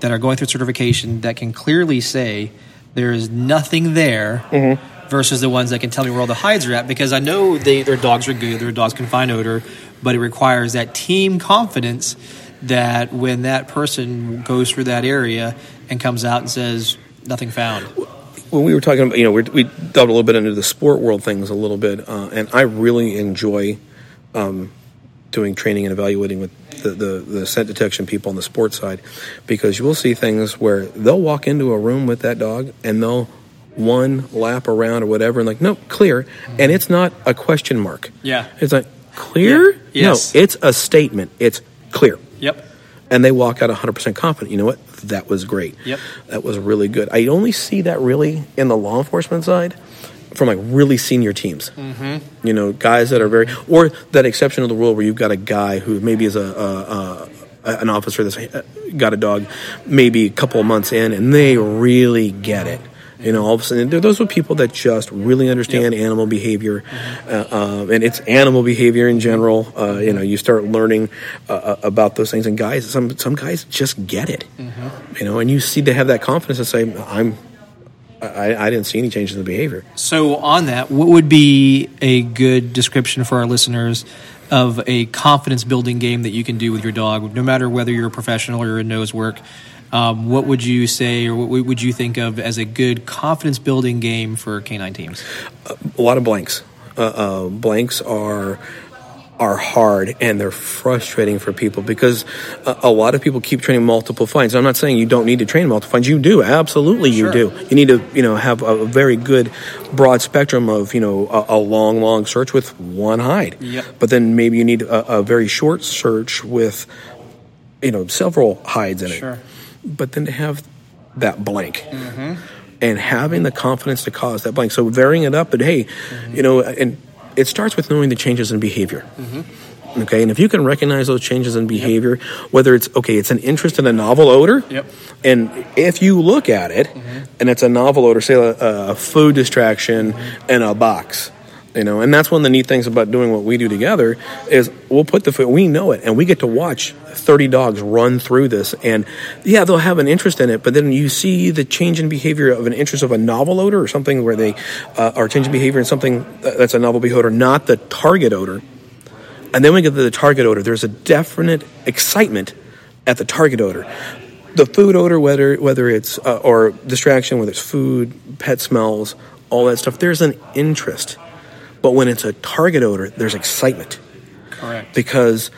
that are going through certification that can clearly say there is nothing there. Versus the ones that can tell me where all the hides are at, because I know they, their dogs are good, their dogs can find odor, but it requires that team confidence that when that person goes through that area and comes out and says nothing found,
when we were talking about, you know, we delved a little bit into the sport world things a little bit, uh, and I really enjoy um, doing training and evaluating with the, the, the scent detection people on the sports side because you will see things where they'll walk into a room with that dog and they'll one lap around or whatever and like, nope, clear. And it's not a question mark.
Yeah.
It's like, clear?
Yeah. Yes.
No, it's a statement. It's clear
Yep.
and they walk out 100% confident. You know what? That was great.
Yep.
That was really good. I only see that really in the law enforcement side from like really senior teams. Mm-hmm. You know, guys that are very, or that exception of the rule where you've got a guy who maybe is a, a, a a- an officer that's got a dog maybe a couple of months in, and they really get it. You know, all of a sudden, those are people that just really understand animal behavior, uh, um, and it's animal behavior in general. Uh, you know, you start learning uh, uh, about those things, and guys, some some guys just get it. You know, and you see to have that confidence to say, "I'm." I, I didn't see any changes in the behavior.
So, on that, what would be a good description for our listeners of a confidence building game that you can do with your dog, no matter whether you're a professional or you're in nose work? Um, what would you say, or what would you think of as a good confidence building game for canine teams?
a lot of blanks. Uh, uh, blanks are are hard and they're frustrating for people because a, a lot of people keep training multiple finds. I'm not saying you don't need to train multiple finds. You do, absolutely, you do. You need to, you know, have a very good broad spectrum of, you know, a, a long, long search with one hide.
Yep.
But then maybe you need a, a very short search with, you know, several hides in it. Sure. But then to have that blank and having the confidence to cause that blank. So varying it up, but hey, you know, and it starts with knowing the changes in behavior. Okay, and if you can recognize those changes in behavior, whether it's okay, it's an interest in a novel odor,
Yep.
and if you look at it, and it's a novel odor, say a, a food distraction in a box, you know, and that's one of the neat things about doing what we do together is we'll put the food, we know it, and we get to watch 30 dogs run through this, and yeah, they'll have an interest in it, but then you see the change in behavior of an interest of a novel odor or something where they uh, are changing behavior in something that's a novel behavior, not the target odor. And then we get to the target odor. There's a definite excitement at the target odor. The food odor, whether whether it's uh, or distraction, whether it's food, pet smells, all that stuff. There's an interest, but when it's a target odor, there's excitement
Correct.
because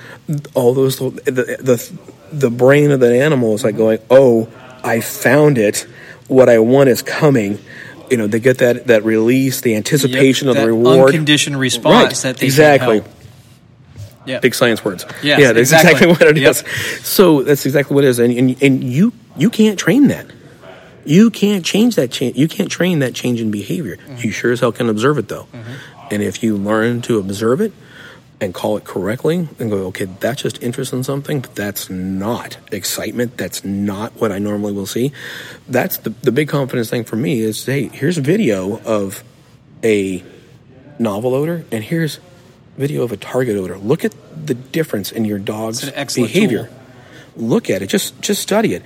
all those little- the the the brain of the animal is like going, oh, I found it. What I want is coming. You know, they get that that release, the anticipation of
that
the reward,
unconditioned response
Right,
that they
exactly.
Yeah.
big science words.
Yes,
yeah, that's
exactly.
exactly, what it
Yep.
is. So that's exactly what it is, and and, and you you can't train that. You can't change that change. You can't train that change in behavior.
Mm-hmm.
You sure as hell can observe it though, and if you learn to observe it and call it correctly and go, okay, that's just interest in something, but that's not excitement. That's not what I normally will see. That's the the big confidence thing for me is hey, here's a video of a novel odor, and here's video of a target odor. Look at the difference in your dog's
It's an excellent
behavior.
tool.
Look at it. Just just study it.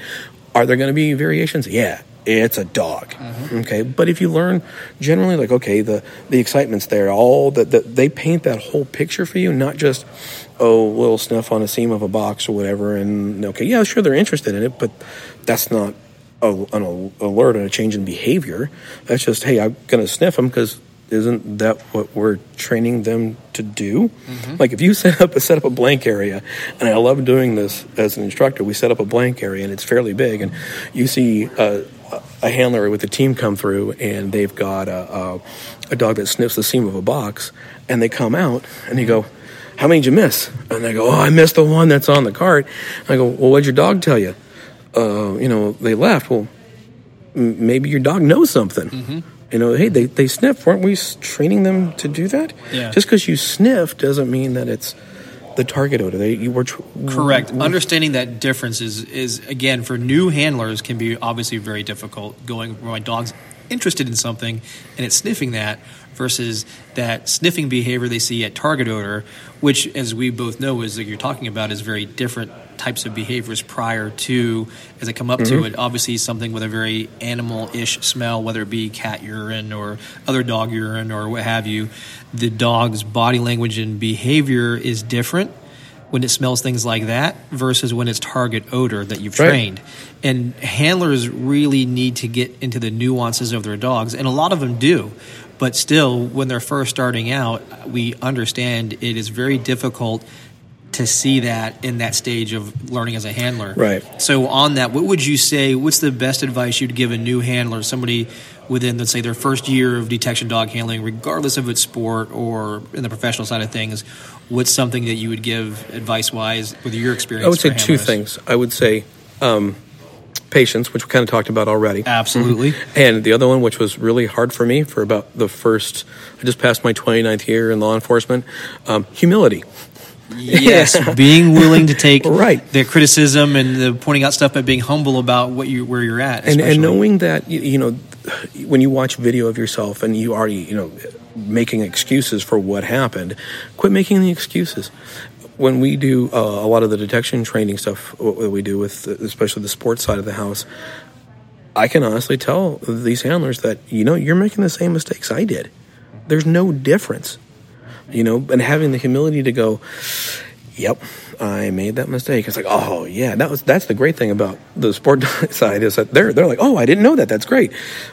Are there going to be variations? Yeah, it's a dog.
Mm-hmm.
Okay, but if you learn generally, like okay, the the excitement's there. All that the, they paint that whole picture for you, not just oh, little sniff on a seam of a box or whatever. And okay, yeah, sure, they're interested in it, but that's not a, an alert and a change in behavior. That's just hey, I'm going to sniff them because isn't that what we're training them to do? Like if you set up a set up a blank area, and I love doing this as an instructor. We set up a blank area, and it's fairly big, and you see a, a handler with a team come through, and they've got a, a, a dog that sniffs the seam of a box, and they come out, and you go. How many did you miss? And they go, Oh, I missed the one that's on the cart. I go, Well, what'd your dog tell you? Uh, you know, they left. Well, m- maybe your dog knows something.
Mm-hmm.
You know, hey, they, they sniff. Weren't we training them to do that?
Yeah.
Just because you sniff doesn't mean that it's the target odor. They you were tr-
Correct. Understanding that difference is, is again for new handlers can be obviously very difficult. Going where my dog's interested in something and it's sniffing that versus that sniffing behavior they see at target odor, which, as we both know, is that you're talking about is very different types of behaviors prior to as they come up to mm-hmm. it. Obviously, something with a very animal-ish smell, whether it be cat urine or other dog urine or what have you. The dog's body language and behavior is different when it smells things like that versus when it's target odor that you've
Right.
trained. And handlers really need to get into the nuances of their dogs, and a lot of them do. But still, when they're first starting out, we understand it is very difficult to see that in that stage of learning as a handler.
Right.
So, on that, what would you say? What's the best advice you'd give a new handler, somebody within, let's say, their first year of detection dog handling, regardless of its sport or in the professional side of things? What's something that you would give advice wise with your experience?
I would say
for
two things. I would say um, patience, which we kind of talked about already.
Absolutely.
And the other one, which was really hard for me for about the first, I just passed my 29th year in law enforcement, um, humility.
Yes, being willing to take
Right.
the criticism and the pointing out stuff, but being humble about what you where you're at,
and, and knowing that you, know when you watch video of yourself and you already you know making excuses for what happened quit making the excuses. When we do uh, a lot of the detection training stuff what we do with especially the sports side of the house i can honestly tell these handlers that you know you're making the same mistakes i did. There's no difference you know and having the humility to go yep i made that mistake it's like oh yeah that was that's the great thing about the sport side is that they're they're like oh i didn't know that that's great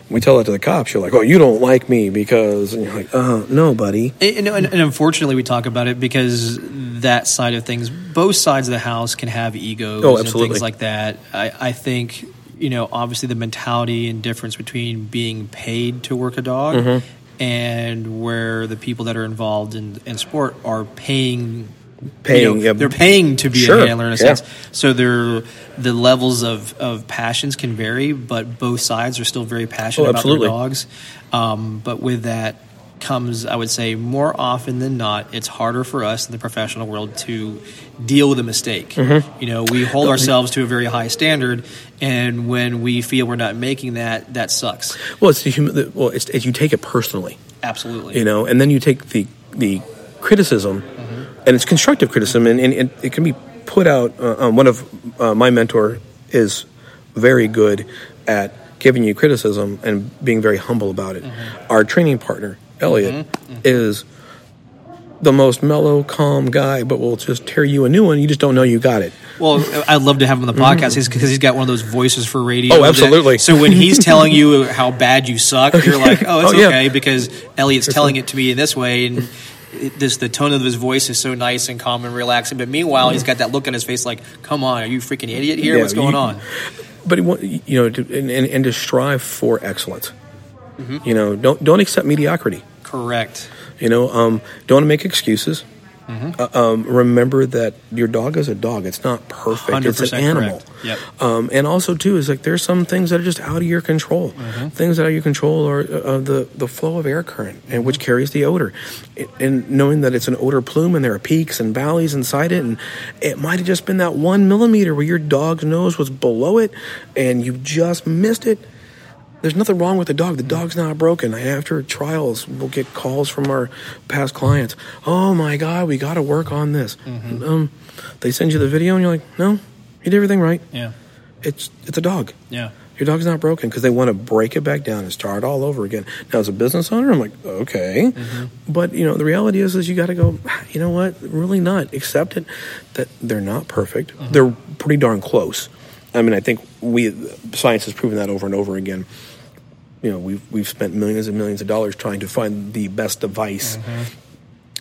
we tell that to the cops you're like oh you don't like me because and you're like uh no buddy
And, and, and unfortunately, we talk about it because that side of things, both sides of the house can have egos
Oh,
and things like that. I, I think, you know, obviously the mentality and difference between being paid to work a dog
Mm-hmm.
And where the people that are involved in, in sport are paying.
Paying,
you know, they're paying to be
Sure,
a handler in a
yeah.
sense. So they're, the levels of, of passions can vary, but both sides are still very passionate
Oh,
about their dogs. Um, but with that comes, I would say, more often than not, it's harder for us in the professional world to deal with a mistake.
Mm-hmm.
You know, we hold ourselves to a very high standard, and when we feel we're not making that, that sucks.
well it's the the- well it's, it's you take it personally
Absolutely.
you know and then you take the the criticism and it's constructive criticism and, and, and it can be put out uh, um, one of uh, my mentor is very good at giving you criticism and being very humble about it our training partner elliot is the most mellow calm guy but will just tear you a new one you just don't know you got it
Well, I'd love to have him on the podcast because he's got one of those voices for radio.
Mm-hmm. Oh,
that-
absolutely.
so when he's telling you how bad you suck, you're like, oh, it's
Oh, yeah.
okay because Elliot's telling it to me in this way, and this the tone of his voice is so nice and calm and relaxing. But meanwhile, he's got that look on his face like, come on, are you freaking idiot here?
Yeah,
What's going
you-
on?
but he you know to, and, and, and to strive for excellence you know don't don't accept mediocrity
Correct.
You know, um, don't make excuses. Uh, um, remember that your dog is a dog. It's not perfect. It's
100%
an animal.
Yep.
Um, and also too is like there's some things that are just out of your control. Things that are out of your control are uh, the the flow of air current, and which carries the odor. It- and knowing that it's an odor plume, and there are peaks and valleys inside it, and it might have just been that one millimeter where your dog's nose was below it, and you just missed it. There's nothing wrong with the dog. The dog's not broken. After trials, we'll get calls from our past clients. Oh my God, we got to work on this. Mm-hmm. Um, they send you the video, and you're like, no, you did everything right.
Yeah.
It's it's a dog.
Yeah.
Your dog's not broken because they want to break it back down and start all over again. Now, as a business owner, I'm like, okay, mm-hmm. but you know, the reality is, is you got to go. You know what? Really not accept it that they're not perfect. Mm-hmm. They're pretty darn close. I mean, I think we science has proven that over and over again. You know, we've we've spent millions and millions of dollars trying to find the best device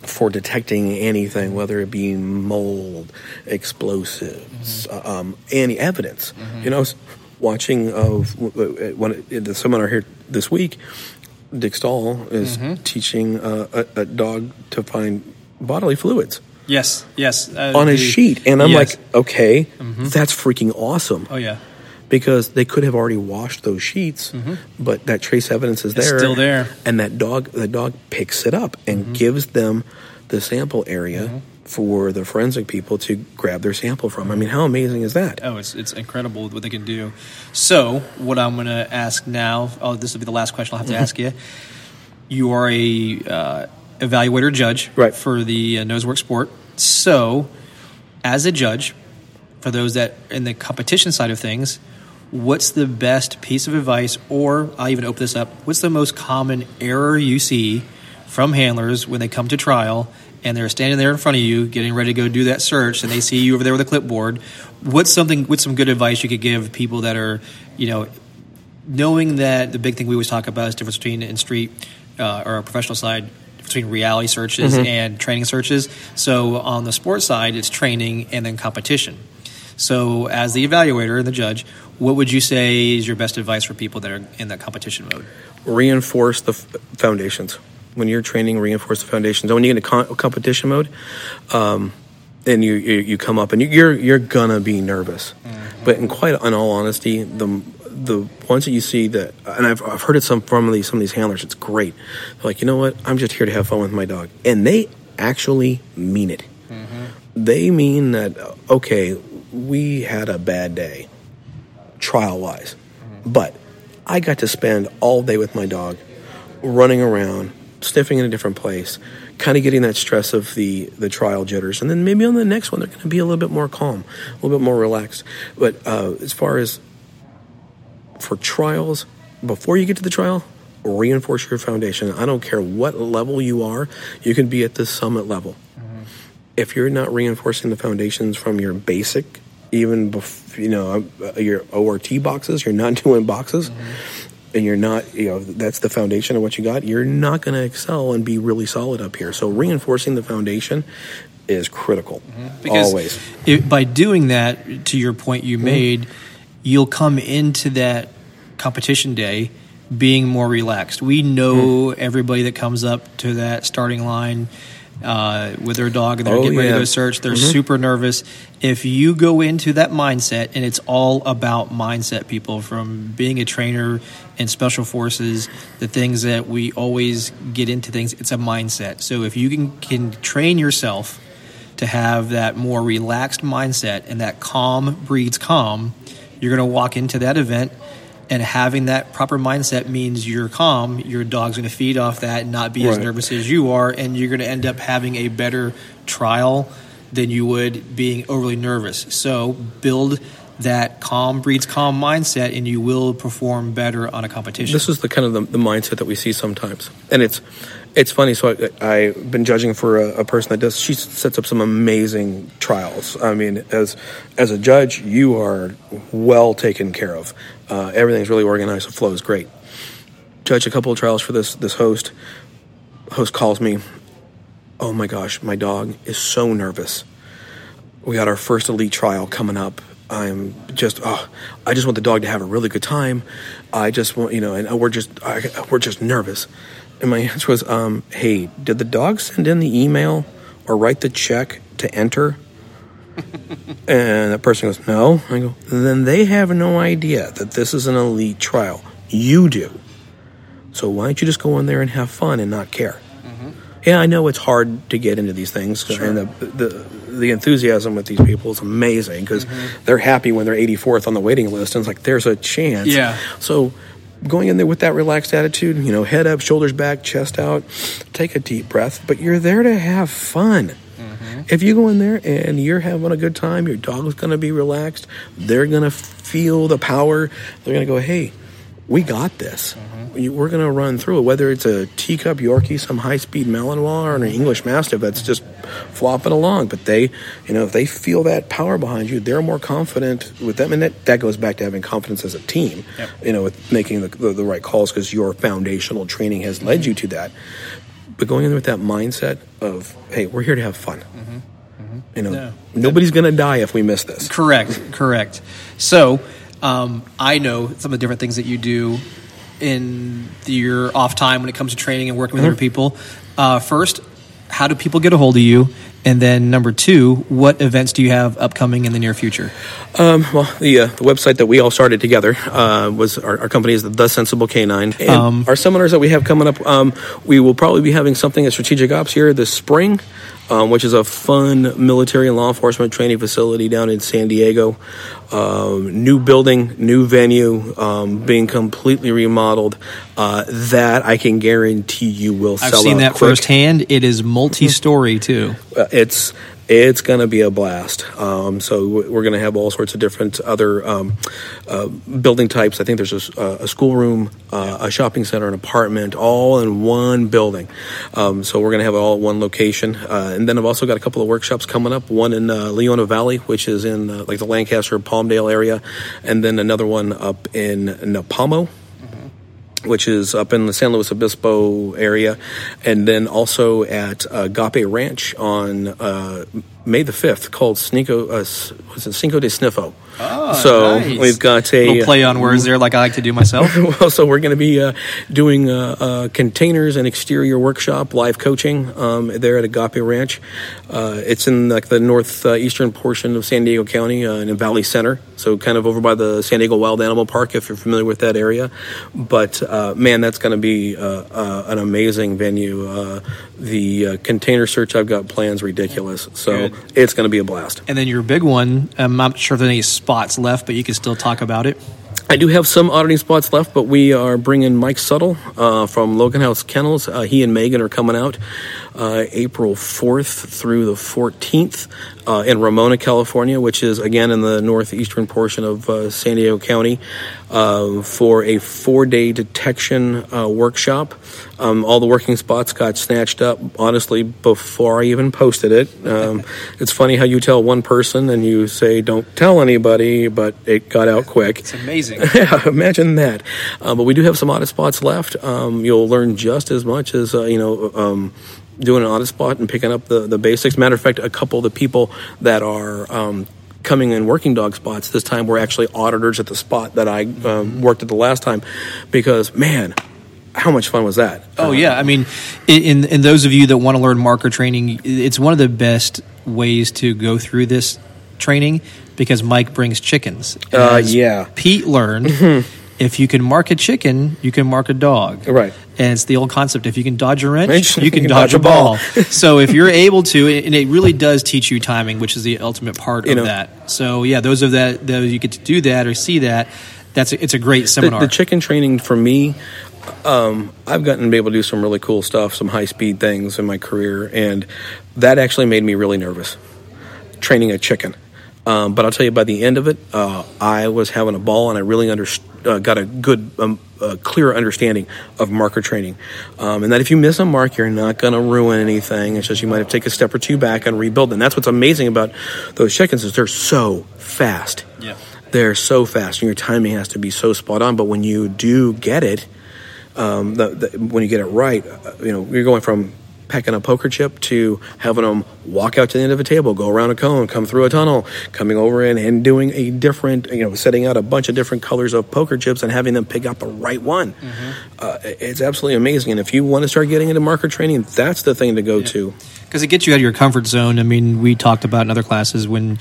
for detecting anything, whether it be mold, explosives, uh, um, any evidence. You know, watching of when at the seminar here this week, Dick Stahl is teaching uh, a, a dog to find bodily fluids
Yes. Yes. Uh,
on a
the-
sheet, and I'm
yes.
like, okay, that's freaking awesome
oh yeah.
Because they could have already washed those sheets, but that trace evidence is
Mm-hmm. It's
there,
still there. Mm-hmm.
and that dog, the dog picks it up and gives them the sample area for the forensic people to grab their sample from. I mean, how amazing is that?
Oh, it's it's incredible what they can do. So, what I'm going to ask now, oh, this will be the last question I'll have to
Mm-hmm.
ask you. You are a uh, evaluator judge
Right.
for the uh, Nosework sport. So, as a judge, for those that in the competition side of things, what's the best piece of advice, or I'll even open this up, what's the most common error you see from handlers when they come to trial and they're standing there in front of you getting ready to go do that search and they see you over there with a clipboard? What's something, what's some good advice you could give people that are, you know, knowing that the big thing we always talk about is difference between in street uh, or a professional side between reality searches and training searches. So on the sports side, it's training and then competition. So as the evaluator and the judge, what would you say is your best advice for people that are in that competition mode?
Reinforce the f- foundations. When you're training, reinforce the foundations. And when you get into con- competition mode, um, and you, you you come up and you, you're you're gonna be nervous, but in quite in all honesty, the the ones that you see that, and I've, I've heard it some from these some of these handlers. It's great. They're like, you know what? I'm just here to have fun with my dog, and they actually mean it. they mean that okay, we had a bad day, trial wise, but I got to spend all day with my dog, running around, sniffing in a different place, kind of getting that stress of the the trial jitters, and then maybe on the next one they're going to be a little bit more calm, a little bit more relaxed. But uh, as far as for trials, before you get to the trial, reinforce your foundation. I don't care what level you are, you can be at the summit level. If you're not reinforcing the foundations from your basic, even bef- you know uh, your ORT boxes, you're not doing boxes, mm-hmm. and you're not you know that's the foundation of what you got. You're not going to excel and be really solid up here. So reinforcing the foundation is critical. Mm-hmm. Always.
it, by doing that, to your point you mm-hmm. made, you'll come into that competition day being more relaxed. We know everybody that comes up to that starting line uh, with their dog and they're
Oh,
getting ready to go search. They're super nervous. If you go into that mindset, and it's all about mindset, people, from being a trainer in special forces, the things that we always get into things, it's a mindset. So if you can, can train yourself to have that more relaxed mindset and that calm breeds calm, you're going to walk into that event and having that proper mindset means you're calm. Your dog's going to feed off that and not be as nervous as you are, and you're going to end up having a better trial than you would being overly nervous. So build that calm breeds calm mindset, and you will perform better on a competition.
This is the kind of the, the mindset that we see sometimes, and it's it's funny. So I, I've been judging for a, a person that does. She sets up some amazing trials. I mean, as as a judge, you are well taken care of. Uh, everything's really organized. The flow is great. Judge a couple of trials for this this host. Host calls me. Oh my gosh, my dog is so nervous. We got our first elite trial coming up. I'm just, oh, I just want the dog to have a really good time. I just want, you know, and we're just, I, we're just nervous. And my answer was, um, hey, did the dog send in the email or write the check to enter? And that person goes, no. I go, then they have no idea that this is an elite trial. You do. So why don't you just go in there and have fun and not care? Mm-hmm. Yeah, I know it's hard to get into these things, and the, the the enthusiasm with these people is amazing because mm-hmm. they're happy when they're 84th on the waiting list, and it's like there's a chance.
Yeah.
So going in there with that relaxed attitude, you know, head up, shoulders back, chest out, take a deep breath, but you're there to have fun. Mm-hmm. If you go in there and you're having a good time, your dog's going to be relaxed. They're going to feel the power. They're going to go, hey, we got this. Mm-hmm. You- We're going to run through it. Whether it's a teacup Yorkie, some high speed Malinois, or an English Mastiff that's just flopping along. But they, you know, if they feel that power behind you, they're more confident with them. And that, that goes back to having confidence as a team, you know, with making the, the, the right calls because your foundational training has led you to that. But going in with that mindset of, hey, we're here to have fun. You know,
Yeah.
nobody's going to die if we miss this.
Correct, correct. So, um, I know some of the different things that you do in your off time when it comes to training and working with other people. Uh, first, how do people get a hold of you? And then number two, what events do you have upcoming in the near future?
Um, well, the, uh, the website that we all started together uh, was our, our company is the, Sensible Canine. And
Um,
our seminars that we have coming up, um, we will probably be having something at Strategic Ops here this spring, um, which is a fun military and law enforcement training facility down in San Diego. Um, new building, new venue, um, being completely remodeled. Uh, that I can guarantee you will
I've seen that
quick.
firsthand. It is multi-story too.
Uh, it's it's going to be a blast. Um, so we're going to have all sorts of different other um, uh, building types. I think there's a, uh, a schoolroom, uh, a shopping center, an apartment, all in one building. Um, so we're going to have it all at one location. Uh, and then I've also got a couple of workshops coming up. One in uh, Leona Valley, which is in uh, like the Lancaster, Palmdale area, and then another one up in Nipomo which is up in the San Luis Obispo area, and then also at uh, Gape Ranch on uh, May the fifth, called Snico. Uh, was it Cinco de Sniffo? so
Nice.
we've got a
Little play on words there, like I like to do myself.
well, so we're going to be uh, doing uh, uh, containers and exterior workshop, live coaching um, there at Agape Ranch. Uh, it's in like the northeastern portion of San Diego County, uh, in Valley Center, so kind of over by the San Diego Wild Animal Park, if you're familiar with that area. But uh, man, that's going to be uh, uh, an amazing venue. Uh, the uh, container search I've got plans ridiculous. So it's going to be a blast.
And then your big one, I'm not sure if there's any spots left, but you can still talk about it.
I do have some auditing spots left, but we are bringing Mike Suttle uh, from Logan House Kennels. Uh, he and Megan are coming out uh, April 4th through the 14th uh, in Ramona, California, which is again in the northeastern portion of uh, San Diego County, uh, for a four day detection workshop. Um, all the working spots got snatched up, honestly, before I even posted it. Um, it's funny how you tell one person and you say, don't tell anybody, but it got out quick.
It's amazing.
yeah, imagine that. Uh, but we do have some audit spots left. Um, you'll learn just as much as, uh, you know, doing an audit spot and picking up the, the basics. Matter of fact, a couple of the people that are um, coming in working dog spots this time were actually auditors at the spot that I um, worked at the last time because, man, how much fun was that?
Oh yeah, I mean, in in those of you that want to learn marker training, it's one of the best ways to go through this training because Mike brings chickens.
Uh, yeah,
Pete learned if you can mark a chicken, you can mark a dog.
Right.
And it's the old concept: if you can dodge a wrench, you can, dodge, dodge, a ball. ball. so if you're able to, and it really does teach you timing, which is the ultimate part you of know, that. So yeah, those of that, those you get to do that or see that. That's a, it's a great seminar.
The, the chicken training for me, um, I've gotten to be able to do some really cool stuff, some high speed things in my career, and that actually made me really nervous. Training a chicken. Um, but I'll tell you, by the end of it, uh, I was having a ball, and I really under, uh, got a good, um, uh, clear understanding of marker training. Um, and that if you miss a mark, you're not going to ruin anything. It's just you might have to take a step or two back and rebuild. And that's what's amazing about those chickens is they're so fast.
Yeah.
They're so fast, and your timing has to be so spot on. But when you do get it, um, the, the, when you get it right, uh, you know, you're going from packing a poker chip to having them walk out to the end of a table, go around a cone, come through a tunnel, coming over in and doing a different, you know, setting out a bunch of different colors of poker chips and having them pick out the right one. Mm-hmm. Uh, it's absolutely amazing. And if you want to start getting into marker training, that's the thing to go yeah. to.
Because it gets you out of your comfort zone. I mean, we talked about in other classes when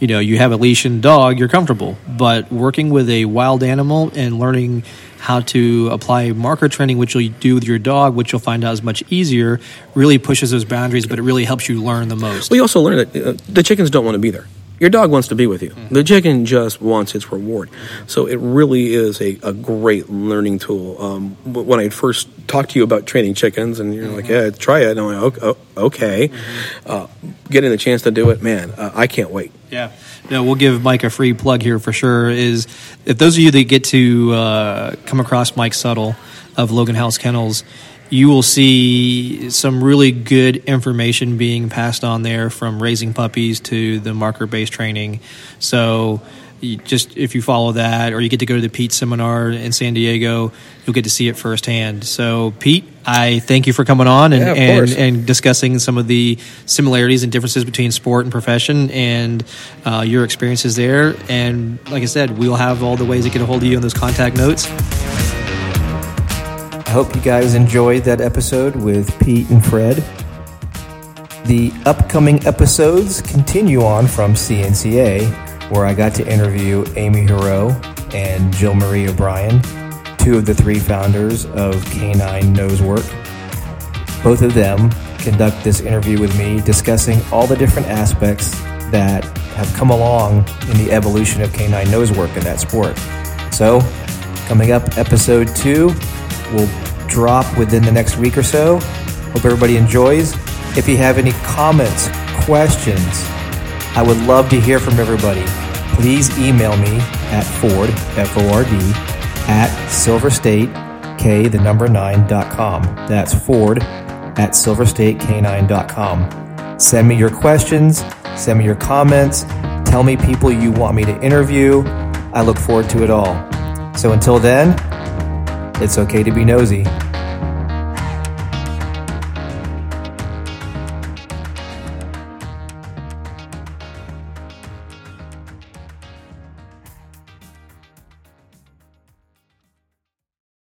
you know you have a leash and dog you're comfortable. But working with a wild animal and learning how to apply marker training which you'll do with your dog which you'll find out is much easier really pushes those boundaries but it really helps you learn the most.
We also learn that uh, the chickens don't want to be there your dog wants to be with you. Mm-hmm. The chicken just wants its reward. So it really is a, a great learning tool. Um, when I first talked to you about training chickens, and you're mm-hmm. like, yeah, try it. And I'm like, okay. Mm-hmm. Uh, getting the chance to do it, man, uh, I can't wait.
Yeah. No, we'll give Mike a free plug here for sure. Is if those of you that get to uh, come across Mike Suttle of Logan House Kennels, you will see some really good information being passed on there from raising puppies to the marker based training. So, just if you follow that, or you get to go to the Pete seminar in San Diego, you'll get to see it firsthand. So, Pete, I thank you for coming on and,
yeah,
and, and, discussing some of the similarities and differences between sport and profession and uh, your experiences there. And like I said, we'll have all the ways to get a hold of you in those contact notes.
I hope you guys enjoyed that episode with Pete and Fred. The upcoming episodes continue on from CNCA, where I got to interview Amy Herot and Jill Marie O'Brien, two of the three founders of Canine Nosework. Both of them conduct this interview with me discussing all the different aspects that have come along in the evolution of canine nosework in that sport. So, coming up, episode two, will drop within the next week or so. Hope everybody enjoys. If you have any comments, questions, I would love to hear from everybody. Please email me at Ford, F-O-R-D, at silverstate, the number nine.com. That's Ford at silverstatecanine.com. Send me your questions, send me your comments, tell me people you want me to interview. I look forward to it all. So until then, it's okay to be nosy.